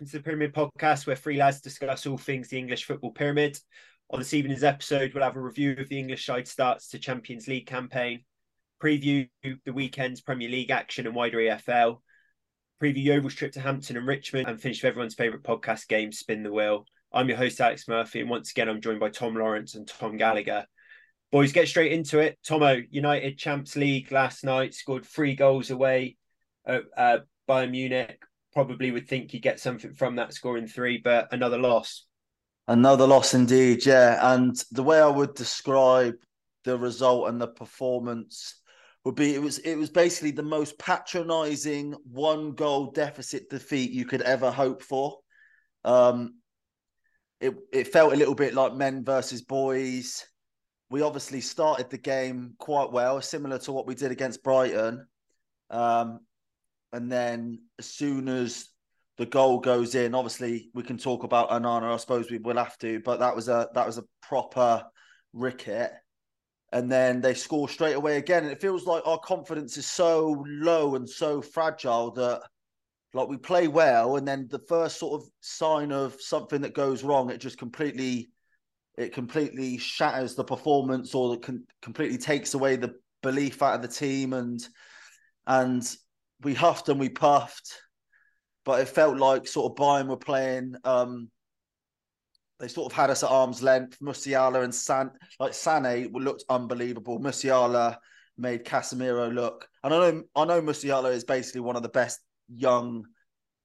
welcome to the Pyramid Podcast, where three lads discuss all things the English football pyramid. On this evening's episode, we'll have a review of the English side starts to Champions League campaign, preview the weekend's Premier League action and wider EFL, preview Yeovil's trip to Hampton and Richmond, and finish with everyone's favourite podcast game, Spin the Wheel. I'm your host, Alex Murphy, and once again, I'm joined by Tom Lawrence and Tom Gallagher. Boys, get straight into it. Tomo, United Champs League last night scored three goals away at uh, Bayern Munich probably would think you get something from that scoring three, but another loss. Another loss indeed, yeah. And the way I would describe the result and the performance would be it was it was basically the most patronizing one goal deficit defeat you could ever hope for. Um it it felt a little bit like men versus boys. We obviously started the game quite well, similar to what we did against Brighton. Um, and then as soon as the goal goes in, obviously we can talk about Onana. I suppose we will have to, but that was a that was a proper ricket. And then they score straight away again, and it feels like our confidence is so low and so fragile that like we play well, and then the first sort of sign of something that goes wrong, it just completely it completely shatters the performance or it completely takes away the belief out of the team and and we huffed and we puffed, but it felt like sort of Bayern were playing. Um, they sort of had us at arm's length. Musiala and San, like Sané, looked unbelievable. Musiala made Casemiro look, and I know I know Musiala is basically one of the best young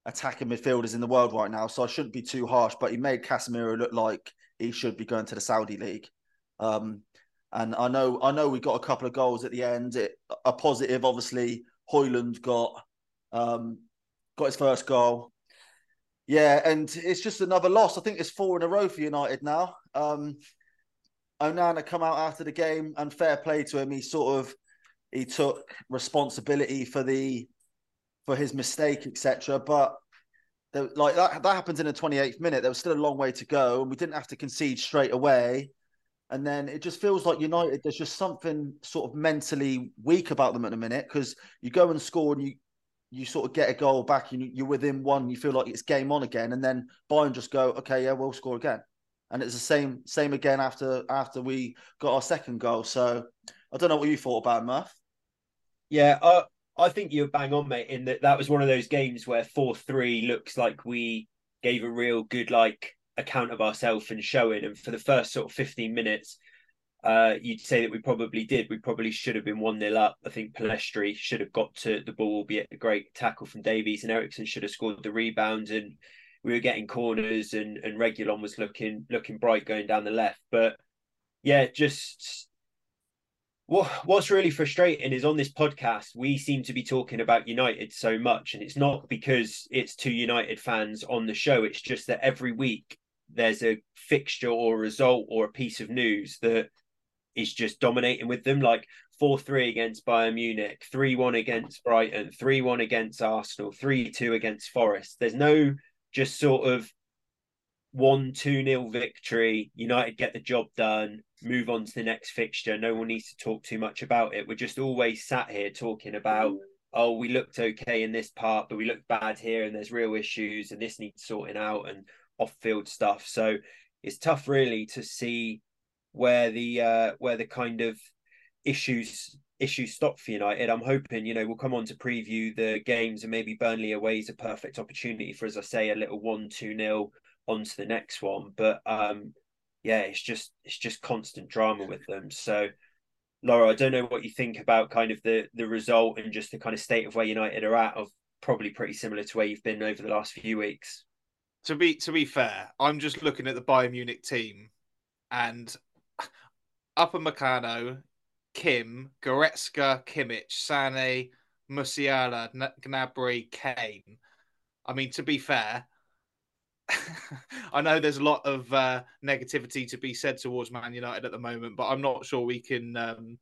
attacking midfielders in the world right now, so I shouldn't be too harsh. But he made Casemiro look like he should be going to the Saudi league. Um, and I know I know we got a couple of goals at the end. It, a positive, obviously, Højlund got um, got his first goal. Yeah, and it's just another loss. I think it's four in a row for United now. Um, Onana come out after the game, and fair play to him. He sort of he took responsibility for the for his mistake, etc. But like that that happened in the 28th minute. There was still a long way to go, and we didn't have to concede straight away. And then it just feels like United, there's just something sort of mentally weak about them at the minute because you go and score and you you sort of get a goal back and you're within one, you feel like it's game on again, and then Bayern just go, okay, yeah, we'll score again, and it's the same same again after after we got our second goal. So I don't know what you thought about Murph. Yeah, I I think you're bang on, mate. In that that was one of those games where four three looks like we gave a real good like account of ourselves and showing. And for the first sort of 15 minutes, uh, you'd say that we probably did. We probably should have been 1 0 up. I think Pellistri should have got to the ball, albeit a great tackle from Davies, and Eriksen should have scored the rebound. And we were getting corners, and, and Reguilón was looking looking bright going down the left. But yeah, just what what's really frustrating is on this podcast we seem to be talking about United so much, and it's not because it's two United fans on the show. It's just that every week there's a fixture or a result or a piece of news that is just dominating with them, like 4 3 against Bayern Munich, 3 1 against Brighton, 3 1 against Arsenal, 3 2 against Forest. There's no just sort of 1 2 nil victory. United get the job done, move on to the next fixture. No one needs to talk too much about it. We're just always sat here talking about, oh, we looked okay in this part, but we looked bad here and there's real issues and this needs sorting out. And off field stuff. So it's tough really to see where the uh, where the kind of issues issues stop for United. I'm hoping, you know, we'll come on to preview the games and maybe Burnley away is a perfect opportunity for, as I say, a little one, two nil onto the next one. But um yeah, it's just it's just constant drama with them. So Lawro, I don't know what you think about kind of the the result and just the kind of state of where United are at of probably pretty similar to where you've been over the last few weeks to be to be fair, I'm just looking at the Bayern Munich team, and Upamecano, Kim, Goretzka, Kimmich, Sane, Musiala, Gnabry, Kane. I mean, to be fair, I know there's a lot of uh, negativity to be said towards Man United at the moment, but I'm not sure we can um,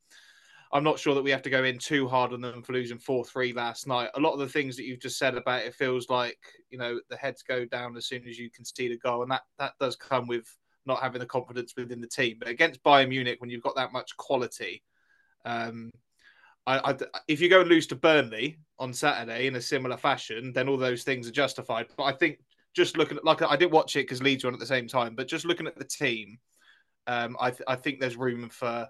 I'm not sure that we have to go in too hard on them for losing 4 3 last night. A lot of the things that you've just said about it feels like, you know, the heads go down as soon as you concede a goal. And that, that does come with not having the confidence within the team. But against Bayern Munich, when you've got that much quality, um, I, I, if you go and lose to Burnley on Saturday in a similar fashion, then all those things are justified. But I think just looking at like I didn't watch it because Leeds were on at the same time, but just looking at the team, um, I th- I think there's room for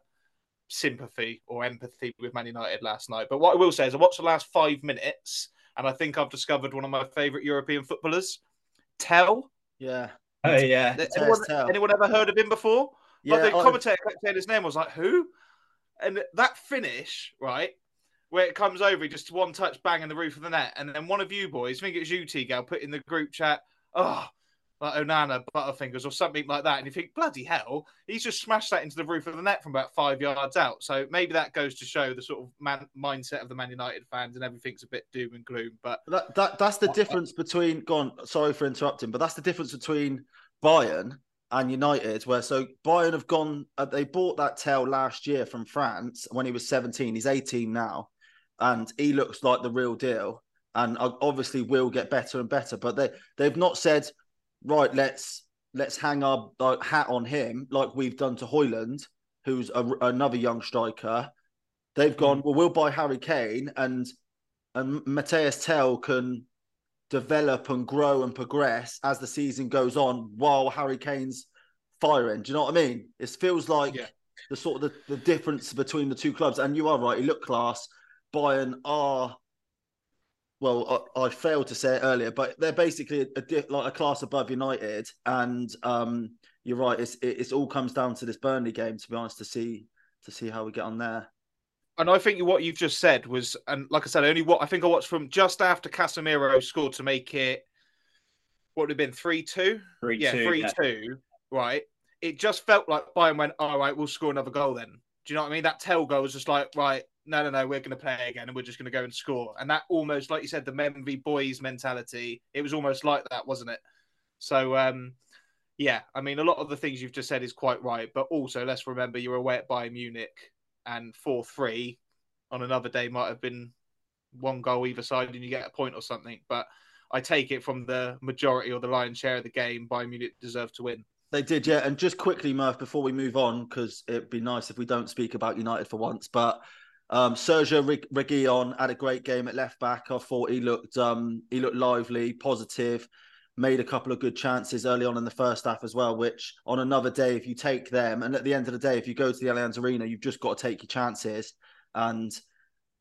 sympathy or empathy with Man United last night. But what I will say is I watched the last five minutes and I think I've discovered one of my favourite European footballers, Tel. Yeah. Oh yeah. Anyone, anyone, ever heard of him before? Yeah, like the commentator kept saying his name. I was like, who? And that finish, right, where it comes over, just one touch, bang in the roof of the net, and then one of you boys, I think it was you, T Gal, put in the group chat, oh, like Onana Butterfingers or something like that, and you think, bloody hell, he's just smashed that into the roof of the net from about five yards out. So maybe that goes to show the sort of man, mindset of the Man United fans, and everything's a bit doom and gloom. But that, that that's the difference between. gone, sorry for interrupting, but that's the difference between Bayern and United, where so Bayern have gone. Uh, they bought that Tel last year from France when he was 17. He's 18 now, and he looks like the real deal. And uh, obviously will get better and better. But they they've not said right, let's let's hang our hat on him like we've done to Højlund, who's a, another young striker. They've gone, well, we'll buy Harry Kane and and Mathys Tel can develop and grow and progress as the season goes on while Harry Kane's firing. Do you know what I mean? It feels like yeah. the sort of the, the difference between the two clubs. And you are right, he looked class. Bayern are well, I, I, failed to say it earlier, but they're basically a, a, like a class above United, and um, you're right. It's it, it's all comes down to this Burnley game, to be honest, to see to see how we get on there. And I think what you've just said was, and like I said, only what I think I watched from just after Casemiro scored to make it. What would have been three two? Three yeah, two, three yeah. two. Right. It just felt like Bayern went, all right, we'll score another goal then. Do you know what I mean? That Tel goal was just like, right, no, no, no, we're going to play again and we're just going to go and score. And that almost, like you said, the men v boys mentality, it was almost like that, wasn't it? So, um, yeah, I mean, a lot of the things you've just said is quite right. But also, let's remember you were away at Bayern Munich and 4 3 on another day might have been one goal either side and you get a point or something. But I take it from the majority or the lion's share of the game, Bayern Munich deserved to win. They did, yeah. And just quickly, Murph, before we move on, because it'd be nice if we don't speak about United for once, but um, Sergio Reguilon had a great game at left back. I thought he looked um, he looked lively, positive, made a couple of good chances early on in the first half as well. Which on another day, if you take them, and at the end of the day, if you go to the Allianz Arena, you've just got to take your chances, and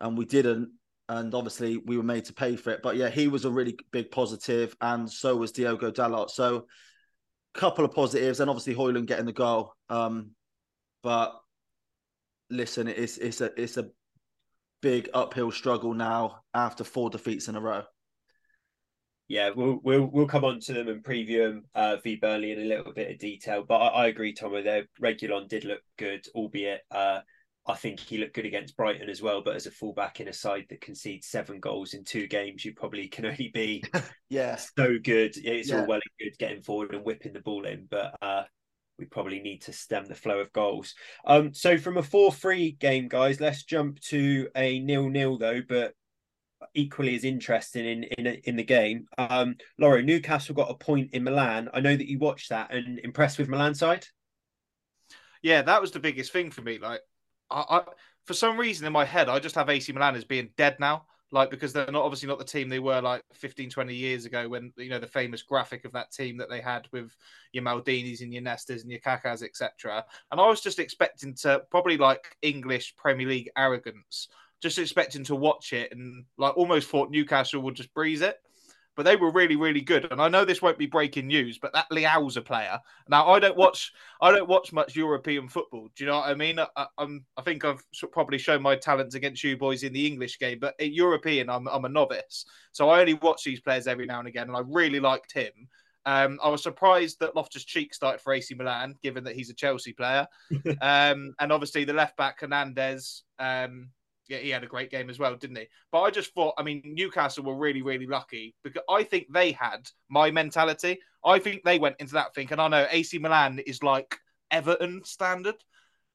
and we didn't. And obviously, we were made to pay for it. But yeah, he was a really big positive, and so was Diogo Dalot. So, couple of positives, and obviously Højlund getting the goal. Um, but listen, it's it's a it's a big uphill struggle now after four defeats in a row. Yeah, we'll we'll we'll come on to them and preview them uh, v Burnley in a little bit of detail. But I, I agree, Tomo. Their Reguilón did look good, albeit uh, I think he looked good against Brighton as well. But as a fullback in a side that concedes seven goals in two games, you probably can only be yeah so good. It's yeah. all well and good getting forward and whipping the ball in, but uh, we probably need to stem the flow of goals. Um, so from a 4-3 game, guys, let's jump to a nil-nil though, but equally as interesting in in in the game. Um, Lawro, Newcastle got a point in Milan. I know that you watched that and impressed with Milan side. Yeah, that was the biggest thing for me. Like, I, I for some reason in my head, I just have AC Milan as being dead now like because they're not obviously not the team they were like 15 20 years ago when you know the famous graphic of that team that they had with your Maldinis and your Nestas and your Kakas etc and I was just expecting to probably like English Premier League arrogance just expecting to watch it and like almost thought Newcastle would just breeze it but they were really, really good. And I know this won't be breaking news, but that Leao's a player. Now I don't watch, I don't watch much European football. Do you know what I mean? I, am I think I've probably shown my talents against you boys in the English game, but in European, I'm, I'm a novice, so I only watch these players every now and again, and I really liked him. Um, I was surprised that Loftus Cheek started for AC Milan, given that he's a Chelsea player, um, and obviously the left back Hernandez. Um, yeah, he had a great game as well, didn't he? But I just thought, I mean, Newcastle were really, really lucky because I think they had my mentality. I think they went into that thing, and I know AC Milan is like Everton standard.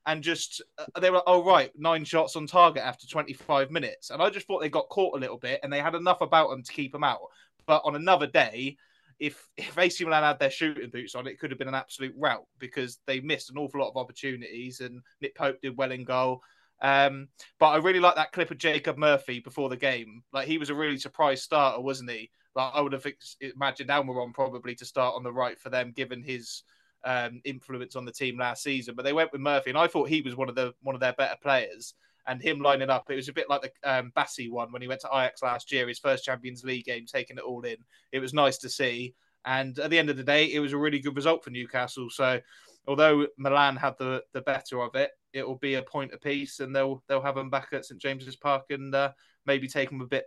And just uh, they were oh right, nine shots on target after 25 minutes, and I just thought they got caught a little bit, and they had enough about them to keep them out. But on another day, if if AC Milan had their shooting boots on, it could have been an absolute rout because they missed an awful lot of opportunities, and Nick Pope did well in goal. Um, but I really like that clip of Jacob Murphy before the game. Like he was a really surprised starter, wasn't he? Like I would have imagined Almiron probably to start on the right for them, given his um, influence on the team last season. But they went with Murphy, and I thought he was one of the one of their better players. And him lining up, it was a bit like the um, Bassey one when he went to Ajax last year, his first Champions League game, taking it all in. It was nice to see. And at the end of the day, it was a really good result for Newcastle. So, although Milan had the, the better of it, it will be a point apiece, and they'll they'll have them back at St James's Park and uh, maybe take them a bit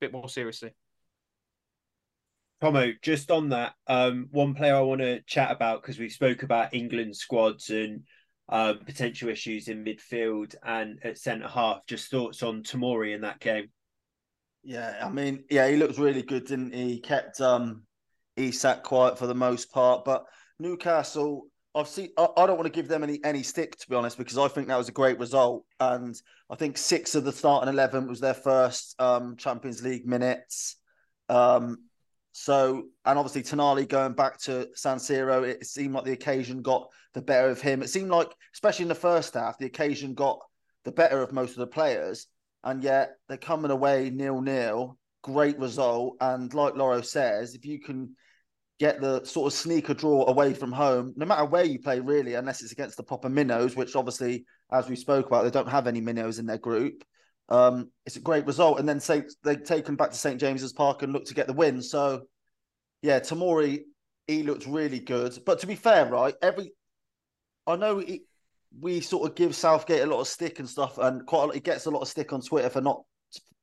bit more seriously. Tomo, just on that, um, one player I want to chat about because we spoke about England squads and um, potential issues in midfield and at centre half. Just thoughts on Tamori in that game. Yeah, I mean, yeah, he looks really good, didn't he? he kept um he sat quiet for the most part, but Newcastle, I've seen. I, I don't want to give them any any stick to be honest, because I think that was a great result, and I think six of the starting eleven was their first um Champions League minutes. Um, so, and obviously Tonali going back to San Siro, it seemed like the occasion got the better of him. It seemed like, especially in the first half, the occasion got the better of most of the players. And yet they're coming away nil nil. Great result. And like Lawro says, if you can get the sort of sneaker draw away from home, no matter where you play, really, unless it's against the proper minnows, which obviously, as we spoke about, they don't have any minnows in their group. Um, it's a great result. And then say they take him back to St James's Park and look to get the win. So yeah, Tamori, he looked really good. But to be fair, right, every I know he, we sort of give Southgate a lot of stick and stuff, and quite a lot, he gets a lot of stick on Twitter for not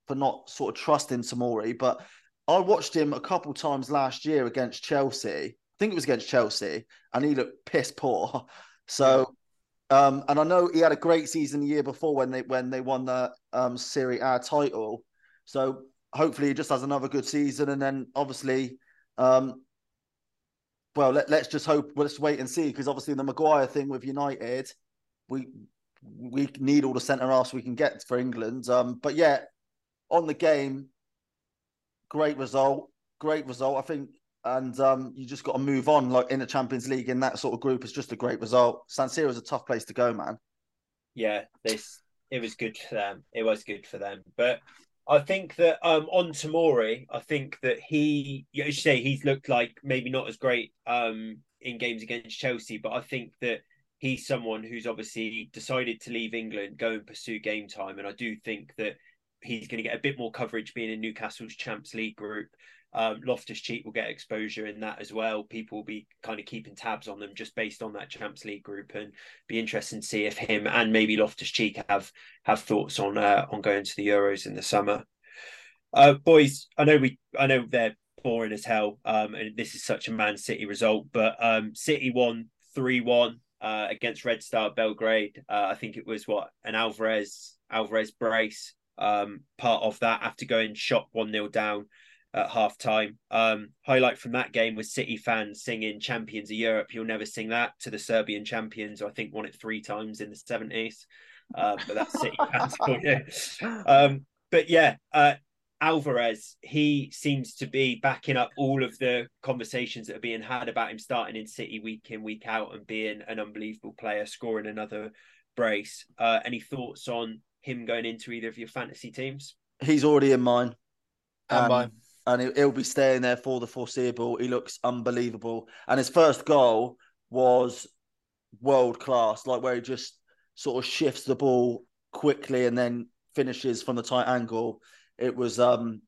for not sort of trusting Tamori, But I watched him a couple times last year against Chelsea. I think it was against Chelsea, and he looked piss poor. So um, and I know he had a great season the year before when they when they won the um, Serie A title. So hopefully he just has another good season, and then obviously, um, well, let, us just hope. Let's wait and see because obviously the Maguire thing with United, we we need all the centre halves we can get for England. Um, but yeah, on the game, great result, great result. I think and um, you just got to move on. Like in the Champions League, in that sort of group, it's just a great result. San Siro is a tough place to go, man. Yeah, this it was good for them. It was good for them, but I think that um, on Tamori, I think that he, you say, he's looked like maybe not as great um, in games against Chelsea, but I think that he's someone who's obviously decided to leave England, go and pursue game time, and I do think that he's going to get a bit more coverage being in Newcastle's Champs League group. Um, Loftus Cheek will get exposure in that as well. People will be kind of keeping tabs on them just based on that Champs League group, and be interesting to see if him and maybe Loftus Cheek have have thoughts on uh, on going to the Euros in the summer. Uh, boys, I know we, I know they're boring as hell, um, and this is such a Man City result, but um, City won three one uh, against Red Star Belgrade. Uh, I think it was what an Alvarez Alvarez brace. Um, part of that after going shot one 0 down at half time. Um, highlight from that game was City fans singing Champions of Europe. You'll never sing that to the Serbian champions, I think won it three times in the 70s. Uh, but that's City fans for you. Um, but yeah, uh, Alvarez, he seems to be backing up all of the conversations that are being had about him starting in City week in, week out and being an unbelievable player, scoring another brace. Uh, any thoughts on him going into either of your fantasy teams? He's already in mine. And um, mine and he'll be staying there for the foreseeable. He looks unbelievable, and his first goal was world class, like where he just sort of shifts the ball quickly and then finishes from the tight angle. It was um,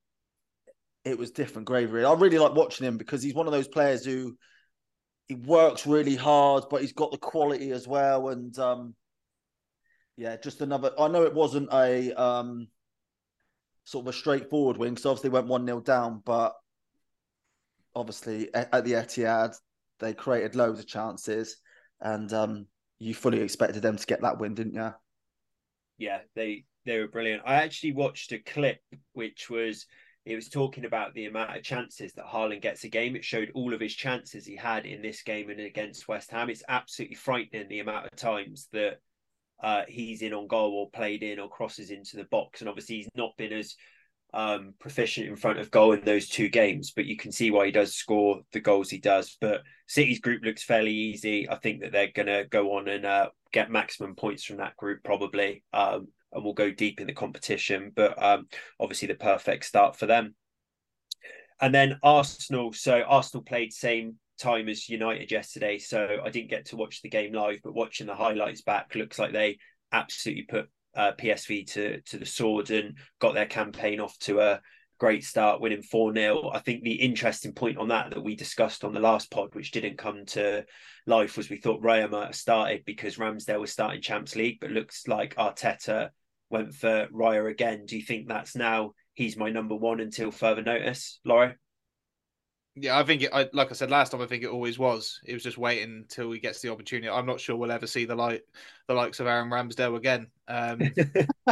it was different gravy. I really like watching him because he's one of those players who he works really hard, but he's got the quality as well. And um, yeah, just another. I know it wasn't a um sort of a straightforward win because obviously went 1 0 down, but obviously at the Etihad, they created loads of chances and um, you fully expected them to get that win, didn't you? Yeah, they they were brilliant. I actually watched a clip which was it was talking about the amount of chances that Haaland gets a game. It showed all of his chances he had in this game and against West Ham. It's absolutely frightening the amount of times that uh, he's in on goal or played in or crosses into the box. And obviously, he's not been as um, proficient in front of goal in those two games, but you can see why he does score the goals he does. But City's group looks fairly easy. I think that they're going to go on and uh, get maximum points from that group probably, um, and will go deep in the competition. But um, obviously, the perfect start for them. and then Arsenal. So Arsenal played same time as United yesterday, so I didn't get to watch the game live, but watching the highlights back, looks like they absolutely put uh, PSV to to the sword and got their campaign off to a great start, winning 4 0. I think the interesting point on that that we discussed on the last pod, which didn't come to life, was we thought Raya might have started because Ramsdale was starting Champs League, but looks like Arteta went for Raya again. Do you think that's now he's my number one until further notice, Laurie? Yeah, I think it. I, like I said last time, I think it always was. It was just waiting until he gets the opportunity. I'm not sure we'll ever see the light, the likes of Aaron Ramsdale again. Um,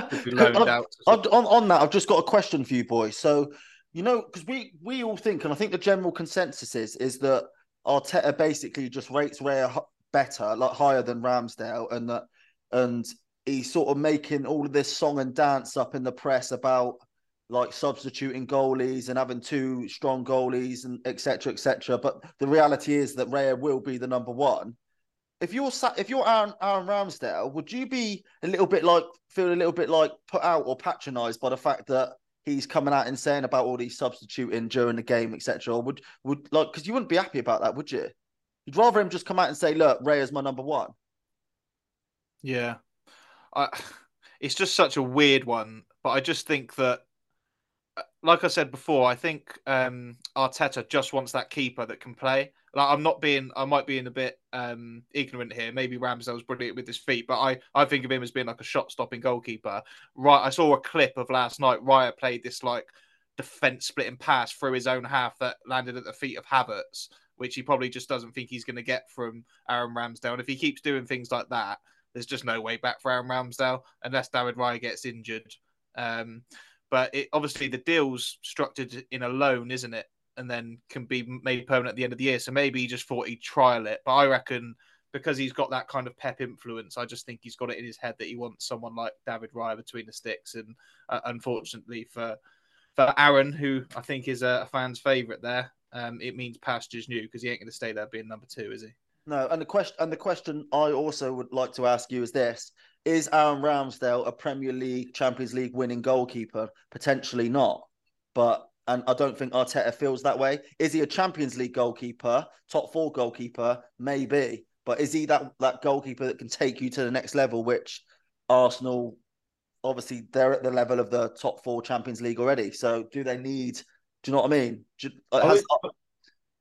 on, on, on that, I've just got a question for you, boys. So, you know, because we we all think, and I think the general consensus is is that Arteta basically just rates Raya better, like higher than Ramsdale, and that and he's sort of making all of this song and dance up in the press about like substituting goalies and having two strong goalies and etc. etc. But the reality is that Raya will be the number one. If you're if you're Aaron, Aaron Ramsdale, would you be a little bit like feel a little bit like put out or patronised by the fact that he's coming out and saying about all these substituting during the game, etc. Or would would like because you wouldn't be happy about that, would you? You'd rather him just come out and say, "Look, Raya's my number one." Yeah, I, it's just such a weird one, but I just think that like I said before, I think um, Arteta just wants that keeper that can play. Like I'm not being, I might be in a bit um, ignorant here. Maybe Ramsdale's brilliant with his feet, but I, I think of him as being like a shot-stopping goalkeeper. Right, I saw a clip of last night. Raya played this like defense splitting pass through his own half that landed at the feet of Havertz, which he probably just doesn't think he's going to get from Aaron Ramsdale. And if he keeps doing things like that, there's just no way back for Aaron Ramsdale unless David Raya gets injured. Um, but it, obviously the deal's structured in a loan, isn't it? And then can be made permanent at the end of the year. So maybe he just thought he'd trial it. But I reckon because he's got that kind of pep influence, I just think he's got it in his head that he wants someone like David Raya between the sticks. And uh, unfortunately for for Aaron, who I think is a, fan's favourite there, um, it means pastures new because he ain't going to stay there being number two, is he? No, and the question and the question I also would like to ask you is this: is Aaron Ramsdale a Premier League, Champions League winning goalkeeper? Potentially not. But and I don't think Arteta feels that way. Is he a Champions League goalkeeper, top four goalkeeper? Maybe. But is he that that goalkeeper that can take you to the next level, which Arsenal obviously they're at the level of the top four Champions League already. So do they need do you know what I mean? Do, has,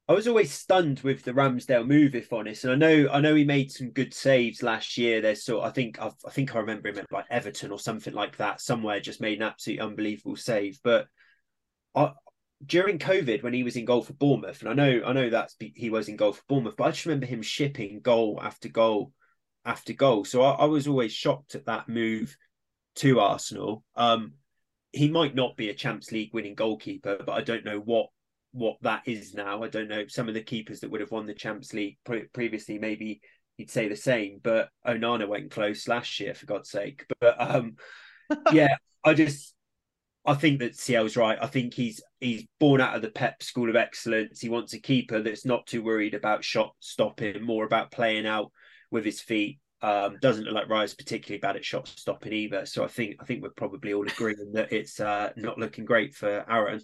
I was always stunned with the Ramsdale move, if honest. And I know, I know he made some good saves last year. There's sort, I think, i I think I remember him at like Everton or something like that. Somewhere just made an absolutely unbelievable save. But I, during COVID, when he was in goal for Bournemouth, and I know, I know that he was in goal for Bournemouth, but I just remember him shipping goal after goal after goal. So I, I was always shocked at that move to Arsenal. Um, he might not be a Champs League winning goalkeeper, but I don't know what what that is now. I don't know. Some of the keepers that would have won the Champions League pre- previously, maybe he'd say the same. But Onana went close last year, for God's sake. But um, yeah, I just I think that Ciel's right. I think he's he's born out of the Pep School of Excellence. He wants a keeper that's not too worried about shot stopping, more about playing out with his feet. Um, doesn't look like Raya's particularly bad at shot stopping either. So I think I think we're probably all agreeing that it's uh, not looking great for Aaron.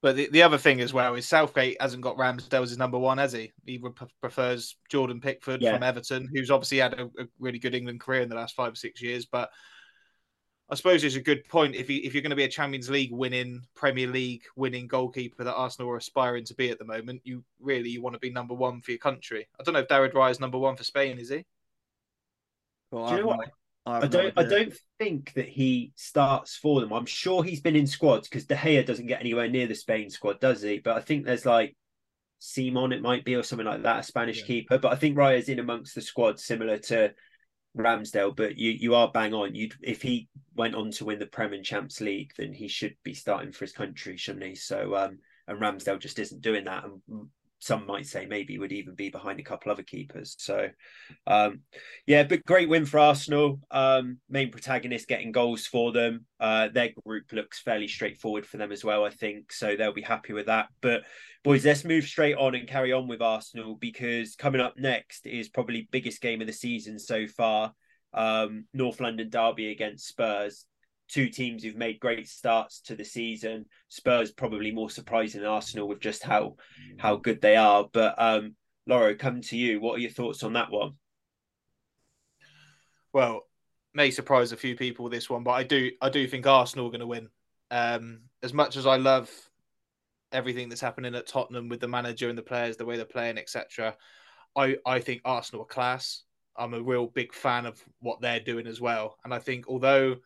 But the, the other thing as well is Southgate hasn't got Ramsdale as his number one, has he? He prefers Jordan Pickford yeah. from Everton, who's obviously had a, a, really good England career in the last five or six years. But I suppose it's a good point if you if you're going to be a Champions League winning, Premier League winning goalkeeper that Arsenal are aspiring to be at the moment, you really you want to be number one for your country. I don't know if David Raya is number one for Spain, is he? Well, Do you know what? I, I don't. I don't think that he starts for them. I'm sure he's been in squads because De Gea doesn't get anywhere near the Spain squad, does he? But I think there's like Simon, it might be, or something like that, a Spanish yeah. keeper. But I think Raya's in amongst the squad, similar to Ramsdale. But you you are bang on. You if he went on to win the Prem and Champs League, then he should be starting for his country, shouldn't he? So um, and Ramsdale just isn't doing that. And some might say maybe would even be behind a couple other keepers. So, um, yeah, but great win for Arsenal. Um, main protagonist getting goals for them. Uh, their group looks fairly straightforward for them as well, I think. So they'll be happy with that. But boys, let's move straight on and carry on with Arsenal because coming up next is probably biggest game of the season so far. Um, North London derby against Spurs. Two teams who've made great starts to the season. Spurs probably more surprising than Arsenal with just how how good they are. But um, Lawro, come to you. What are your thoughts on that one? Well, may surprise a few people with this one, but I do I do think Arsenal are going to win. Um, as much as I love everything that's happening at Tottenham with the manager and the players, the way they're playing, etc., I I think Arsenal are class. I'm a real big fan of what they're doing as well, and I think although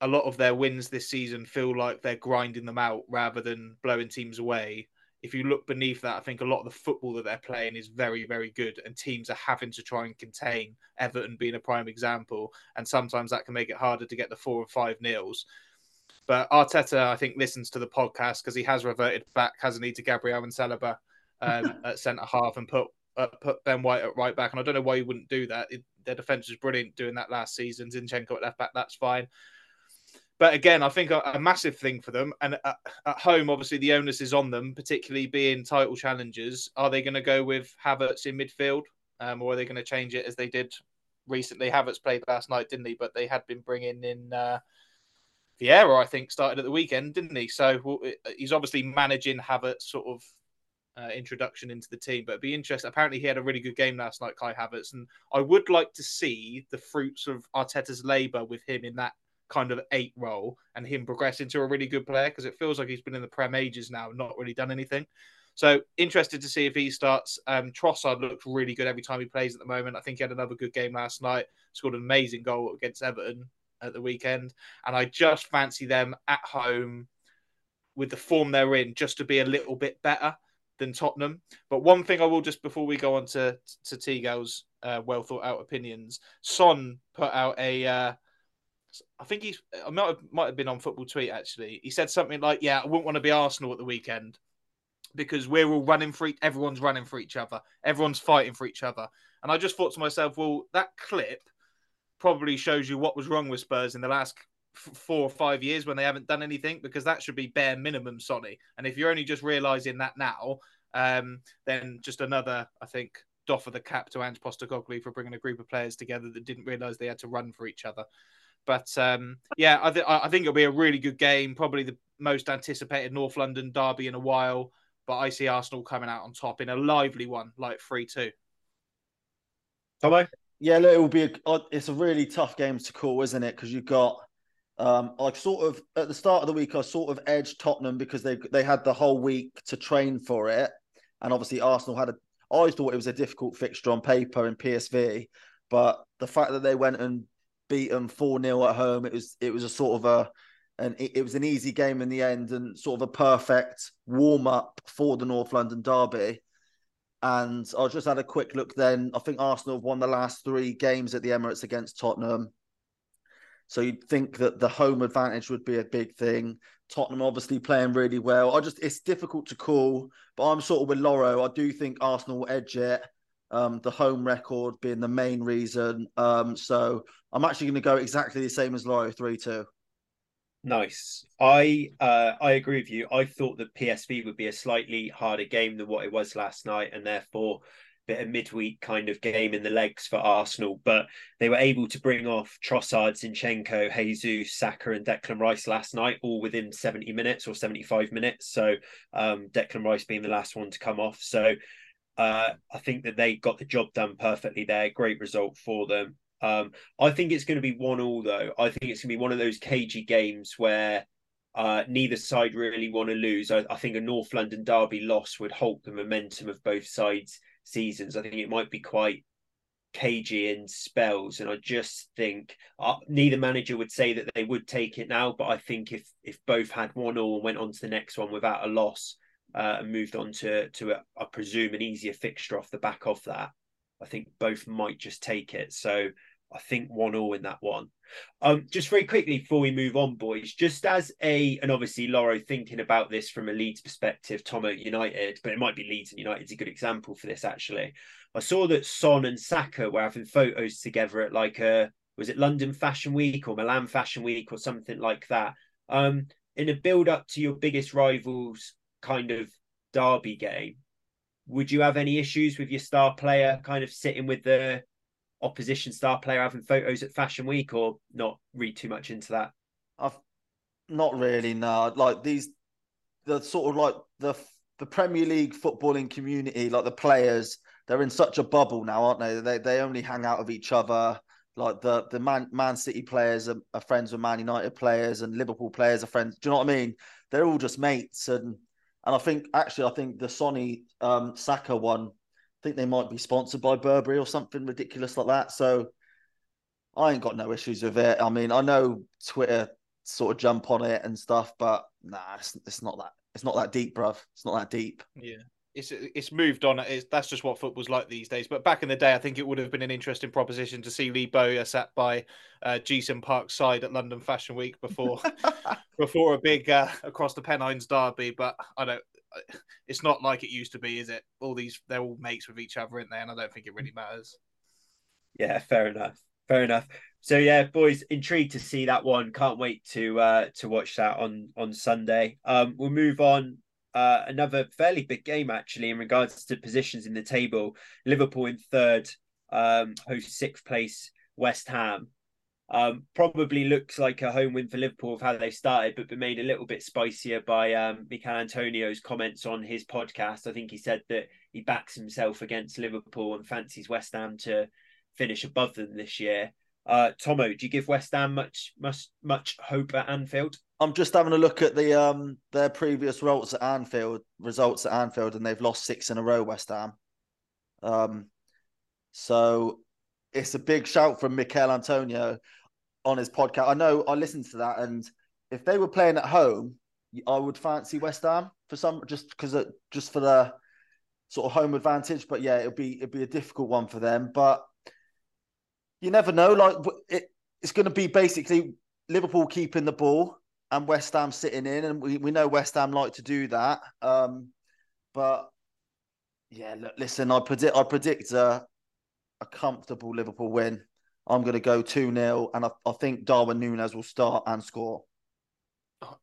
a lot of their wins this season feel like they're grinding them out rather than blowing teams away. If you look beneath that, I think a lot of the football that they're playing is very, very good, and teams are having to try and contain Everton being a prime example, and sometimes that can make it harder to get the four or five nils. But Arteta, I think, listens to the podcast because he has reverted back, hasn't he, to Gabriel and Saliba um, at centre half and put uh, put Ben White at right back. And I don't know why he wouldn't do that. It, their defence was brilliant doing that last season. Zinchenko at left back, that's fine. But again, I think a, a massive thing for them, and at, at, home, obviously, the onus is on them, particularly being title challengers. Are they going to go with Havertz in midfield, um, or are they going to change it as they did recently? Havertz played last night, didn't he? But they had been bringing in uh, Vieira, I think, started at the weekend, didn't he? So well, he's obviously managing Havertz sort of uh, introduction into the team. But it'd be interesting. Apparently, he had a really good game last night, Kai Havertz, and I would like to see the fruits of Arteta's labour with him in that kind of eight role and him progress into a really good player because it feels like he's been in the Prem ages now, not really done anything. So interested to see if he starts. Um, Trossard looks really good every time he plays at the moment. I think he had another good game last night. Scored an amazing goal against Everton at the weekend, and I just fancy them at home with the form they're in just to be a little bit better than Tottenham. But one thing I will just before we go on to to T-Gal's uh, well thought out opinions, Son put out a uh, I think he's I might have, might have been on football tweet actually. He said something like, "Yeah, I wouldn't want to be Arsenal at the weekend because we're all running for everyone's running for each other, everyone's fighting for each other." And I just thought to myself, well, that clip probably shows you what was wrong with Spurs in the last four or five years when they haven't done anything because that should be bare minimum, Sonny. And if you're only just realizing that now, um, then just another, I think, doff of the cap to Ange Postecoglou for bringing a group of players together that didn't realize they had to run for each other. But um, yeah, I, th- I think it'll be a really good game. Probably the most anticipated North London derby in a while. But I see Arsenal coming out on top in a lively one, like three two. Tomo? Yeah, look, it will be. A, it's a really tough game to call, isn't it? Because you've got um, I sort of at the start of the week, I sort of edged Tottenham because they they had the whole week to train for it, and obviously Arsenal had a. I always thought it was a difficult fixture on paper in PSV, but the fact that they went and beat them 4 0 at home. It was it was a sort of a and it, was an easy game in the end and sort of a perfect warm up for the North London derby. And I just had a quick look then. I think Arsenal have won the last three games at the Emirates against Tottenham. So you'd think that the home advantage would be a big thing. Tottenham obviously playing really well. I just it's difficult to call, but I'm sort of with Lawro. I do think Arsenal will edge it um, the home record being the main reason. Um, so I'm actually going to go exactly the same as Lawro 3 2. Nice. I uh, I agree with you. I thought that PSV would be a slightly harder game than what it was last night, and therefore a bit of midweek kind of game in the legs for Arsenal. But they were able to bring off Trossard, Zinchenko, Jesus, Saka, and Declan Rice last night, all within 70 minutes or 75 minutes. So um, Declan Rice being the last one to come off. So uh, I think that they got the job done perfectly there. Great result for them. Um, I think it's going to be one all though. I think it's going to be one of those cagey games where uh, neither side really want to lose. I, I, think a North London derby loss would halt the momentum of both sides' seasons. I think it might be quite cagey in spells, and I just think uh, neither manager would say that they would take it now. But I think if if both had one all and went on to the next one without a loss, uh, and moved on to to a, I presume an easier fixture off the back of that. I think both might just take it. So I think one all in that one. Um, just very quickly before we move on, boys, just as a and obviously Lawro thinking about this from a Leeds perspective, Tomo United, but it might be Leeds and United's a good example for this actually. I saw that Son and Saka were having photos together at like a was it London Fashion Week or Milan Fashion Week or something like that. Um, in a build up to your biggest rivals kind of derby game, would you have any issues with your star player kind of sitting with the opposition star player having photos at Fashion Week, or not read too much into that? I've not really. No, like these, the sort of like the the Premier League footballing community, like the players, they're in such a bubble now, aren't they? They they only hang out with each other. Like the the Man Man City players are, are friends with Man United players, and Liverpool players are friends. Do you know what I mean? They're all just mates, and and I think actually I think the Sonny um, Saka one, I think they might be sponsored by Burberry or something ridiculous like that. So I ain't got no issues with it. I mean, I know Twitter sort of jump on it and stuff, but nah, it's, it's not that. It's not that deep, bruv. It's not that deep. Yeah it's it's moved on. It's, that's just what football's like these days. But back in the day, I think it would have been an interesting proposition to see Lee Bowyer sat by uh, Ji-sung Park's side at London Fashion Week before before a big uh, across the Pennines derby. But I don't. It's not like it used to be, is it? All these they're all mates with each other, aren't they? And I don't think it really matters. Yeah, fair enough. Fair enough. So yeah, boys, intrigued to see that one. Can't wait to uh to watch that on on Sunday. Um, we'll move on uh, another fairly big game actually in regards to positions in the table. Liverpool in third, um, host sixth place West Ham. Um, probably looks like a home win for Liverpool of how they started, but been made a little bit spicier by um, Michail Antonio's comments on his podcast. I think he said that he backs himself against Liverpool and fancies West Ham to finish above them this year. Uh, Tomo, do you give West Ham much much much hope at Anfield? I'm just having a look at the um their previous results at Anfield, results at Anfield, and they've lost six in a row. West Ham. Um, so it's a big shout from Michail Antonio on his podcast. I know I listened to that, and if they were playing at home, I would fancy West Ham for some just because just for the sort of home advantage. But yeah, it'd be it'll be a difficult one for them. But you never know. Like it, it's going to be basically Liverpool keeping the ball and West Ham sitting in, and we, we know West Ham like to do that. Um, but yeah, look, listen, I predict I predict a, a comfortable Liverpool win. I'm going to go 2 0, and I, I think Darwin Núñez will start and score.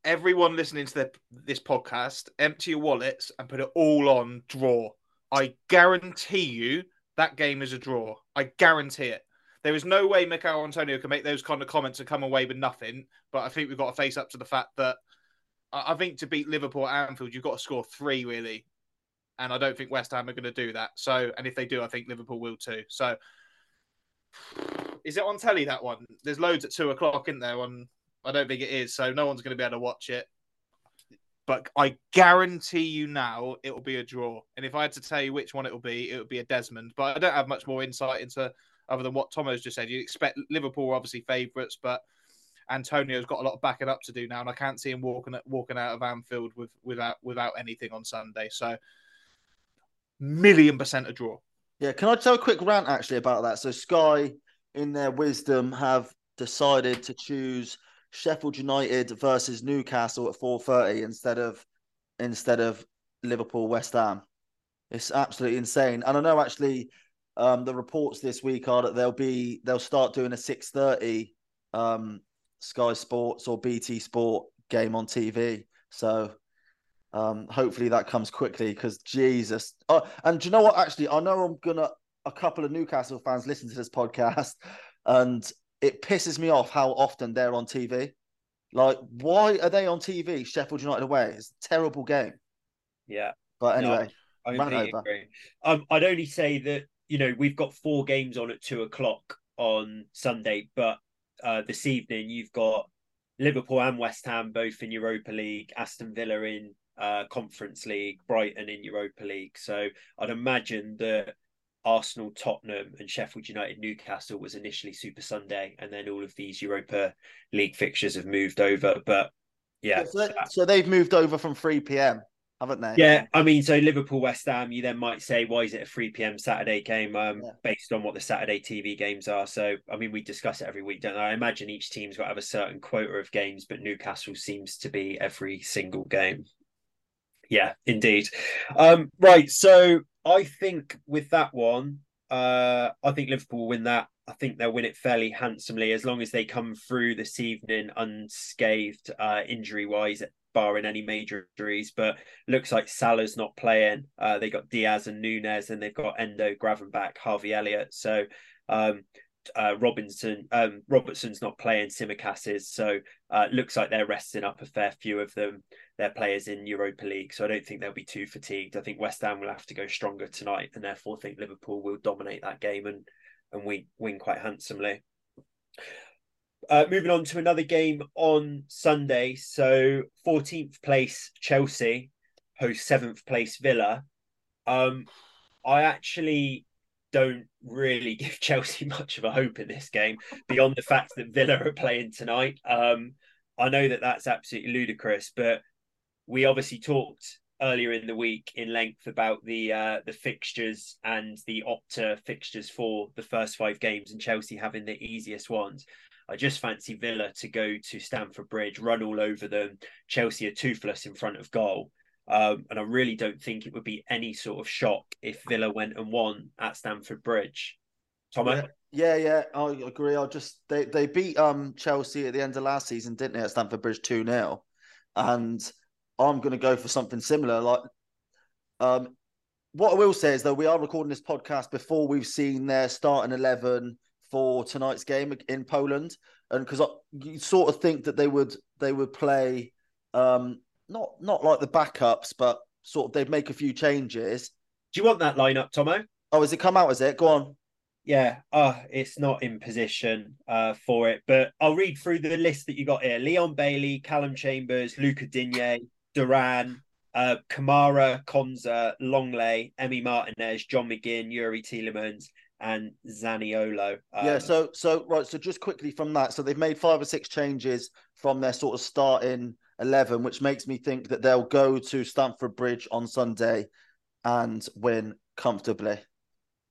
Everyone listening to the, this podcast, empty your wallets and put it all on draw. I guarantee you that game is a draw. I guarantee it. There is no way Michail Antonio can make those kind of comments and come away with nothing. But I think we've got to face up to the fact that I think to beat Liverpool at Anfield, you've got to score three really, and I don't think West Ham are going to do that. So, and if they do, I think Liverpool will too. So, is it on telly that one? There's loads at two o'clock in there. On I don't think it is, so no one's going to be able to watch it. But I guarantee you now it will be a draw. And if I had to tell you which one it will be, it would be a Desmond. But I don't have much more insight into other than what Tomo's just said. You expect Liverpool are obviously favourites, but Antonio's got a lot of backing up to do now, and I can't see him walking walking out of Anfield with without without anything on Sunday. So million percent a draw. Yeah, can I tell a quick rant actually about that? So Sky, in their wisdom, have decided to choose Sheffield United versus Newcastle at four thirty instead of instead of Liverpool West Ham. It's absolutely insane, and I know actually um, the reports this week are that they'll be they'll start doing a six thirty um, Sky Sports or BT Sport game on TV. So um, hopefully that comes quickly because Jesus. Oh, and do you know what? Actually, I know I'm gonna a couple of Newcastle fans listen to this podcast, and it pisses me off how often they're on TV. Like, why are they on TV? Sheffield United away. It's a terrible game. Yeah. But anyway, no, I agree. Um, I'd only say that you know, we've got four games on at two o'clock on Sunday, but uh, this evening you've got Liverpool and West Ham both in Europa League, Aston Villa in uh, Conference League, Brighton in Europa League. So I'd imagine that Arsenal, Tottenham, and Sheffield United, Newcastle was initially Super Sunday, and then all of these Europa League fixtures have moved over. But yeah, so, so they've moved over from three PM haven't they? Yeah, I mean, so Liverpool West Ham, you then might say, why is it a 3 p.m. Saturday game um, yeah. based on what the Saturday TV games are? So, I mean, we discuss it every week, don't I? I imagine each team's got to have a certain quota of games, but Newcastle seems to be every single game. Yeah, indeed. Um, right. So, I think with that one, uh, I think Liverpool will win that. I think they'll win it fairly handsomely as long as they come through this evening unscathed, uh, injury wise barring any major injuries. But looks like Salah's not playing. Uh, they got Diaz and Núñez, and they've got Endo, Gravenberch, Harvey Elliott. So um, uh, Robinson, um, Robertson's not playing. Tsimikas is so uh, looks like they're resting up a fair few of them. Their players in Europa League, so I don't think they'll be too fatigued. I think West Ham will have to go stronger tonight, and therefore I think Liverpool will dominate that game and and win win quite handsomely. Uh, moving on to another game on Sunday. So 14th place Chelsea host 7th place Villa. Um, I actually don't really give Chelsea much of a hope in this game beyond the fact that Villa are playing tonight. Um, I know that that's absolutely ludicrous, but we obviously talked earlier in the week in length about the uh, the fixtures and the Opta fixtures for the first five games, and Chelsea having the easiest ones. I just fancy Villa to go to Stamford Bridge, run all over them. Chelsea are toothless in front of goal. Um, and I really don't think it would be any sort of shock if Villa went and won at Stamford Bridge. Tom, yeah, yeah, yeah, I agree. I just they they beat um Chelsea at the end of last season, didn't they, at Stamford Bridge two 0 and I'm going to go for something similar. Like, um, what I will say is though we are recording this podcast before we've seen their starting eleven for tonight's game in Poland, and because you sort of think that they would they would play um, not not like the backups, but sort of they'd make a few changes. Do you want that lineup, Tommo? Oh, has it come out? Is it? Go on. Yeah, uh, it's not in position uh, for it, but I'll read through the list that you got here: Leon Bailey, Callum Chambers, Luca Digne, Duran, uh, Kamara, Konsa, Lenglet, Emi Martinez, John McGinn, Youri Tielemans, and Zaniolo. Um, yeah, so so right, so just quickly from that, so they've made five or six changes from their sort of starting eleven, which makes me think that they'll go to Stamford Bridge on Sunday and win comfortably.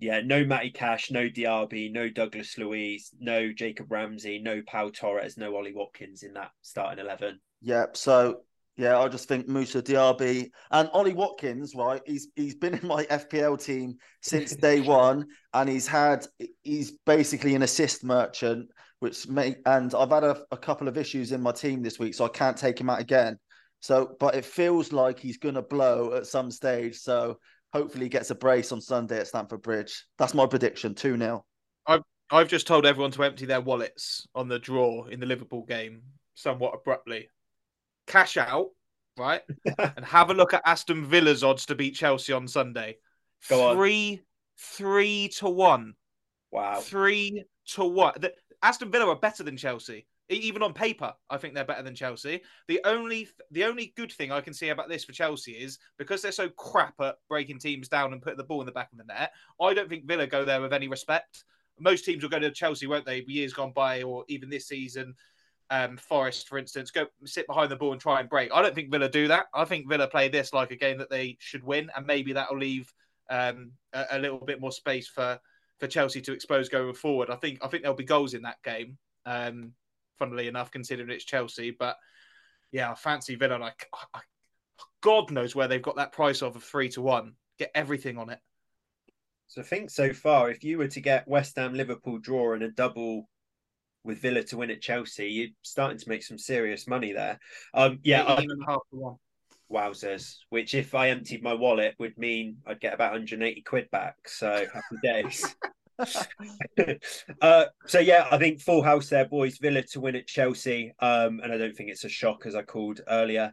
Yeah, no Matty Cash, no Diaby, no Douglas Luiz, no Jacob Ramsey, no Pau Torres, no Ollie Watkins in that starting eleven. Yeah, so yeah, I just think Moussa Diaby and Ollie Watkins, right? He's he's been in my FPL team since day one, and he's had he's basically an assist merchant, which may and I've had a, a couple of issues in my team this week, so I can't take him out again. So, but it feels like he's gonna blow at some stage. So hopefully he gets a brace on Sunday at Stamford Bridge. That's my prediction, 2 0. I've I've just told everyone to empty their wallets on the draw in the Liverpool game somewhat abruptly cash out, right? and have a look at Aston Villa's odds to beat Chelsea on Sunday. Go three, on. three to one. Wow. Three to one. The, Aston Villa are better than Chelsea. Even on paper, I think they're better than Chelsea. The only the only good thing I can see about this for Chelsea is because they're so crap at breaking teams down and putting the ball in the back of the net. I don't think Villa go there with any respect. Most teams will go to Chelsea, won't they? Years gone by, or even this season, um, Forest, for instance, go sit behind the ball and try and break. I don't think Villa do that. I think Villa play this like a game that they should win, and maybe that'll leave um, a, a, little bit more space for for Chelsea to expose going forward. I think I think there'll be goals in that game. Um, funnily enough, considering it's Chelsea, but yeah, I fancy Villa. Like i God knows where they've got that price of of three to one. Get everything on it. So I think so far, if you were to get West Ham Liverpool draw and a double with Villa to win at Chelsea, you're starting to make some serious money there. Um, yeah, even half the one. Wowzers! Which, if I emptied my wallet, would mean I'd get about 180 quid back. So happy days. uh, so yeah, I think full house there, boys. Villa to win at Chelsea, um, and I don't think it's a shock as I called earlier.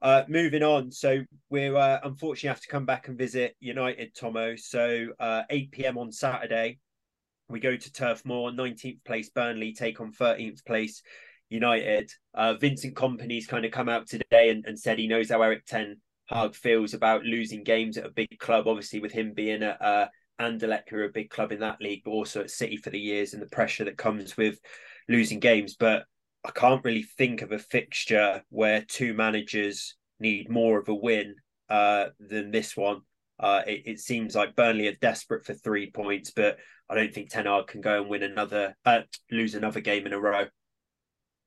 Uh, moving on, so we're uh, unfortunately have to come back and visit United, Tommo. So uh, 8 p.m. on Saturday, we go to Turf Moor, 19th place Burnley take on 13th place United. Uh, Vincent Kompany's kind of come out today and, and, said he knows how Erik Ten Hag feels about losing games at a big club. Obviously, with him being at uh, Anderlecht, who are a big club in that league, but also at City for the years and the pressure that comes with losing games. But I can't really think of a fixture where two managers need more of a win uh, than this one. Uh, it, it, seems like Burnley are desperate for three points, but I don't think Ten Hag can go and win another, uh, lose another game in a row.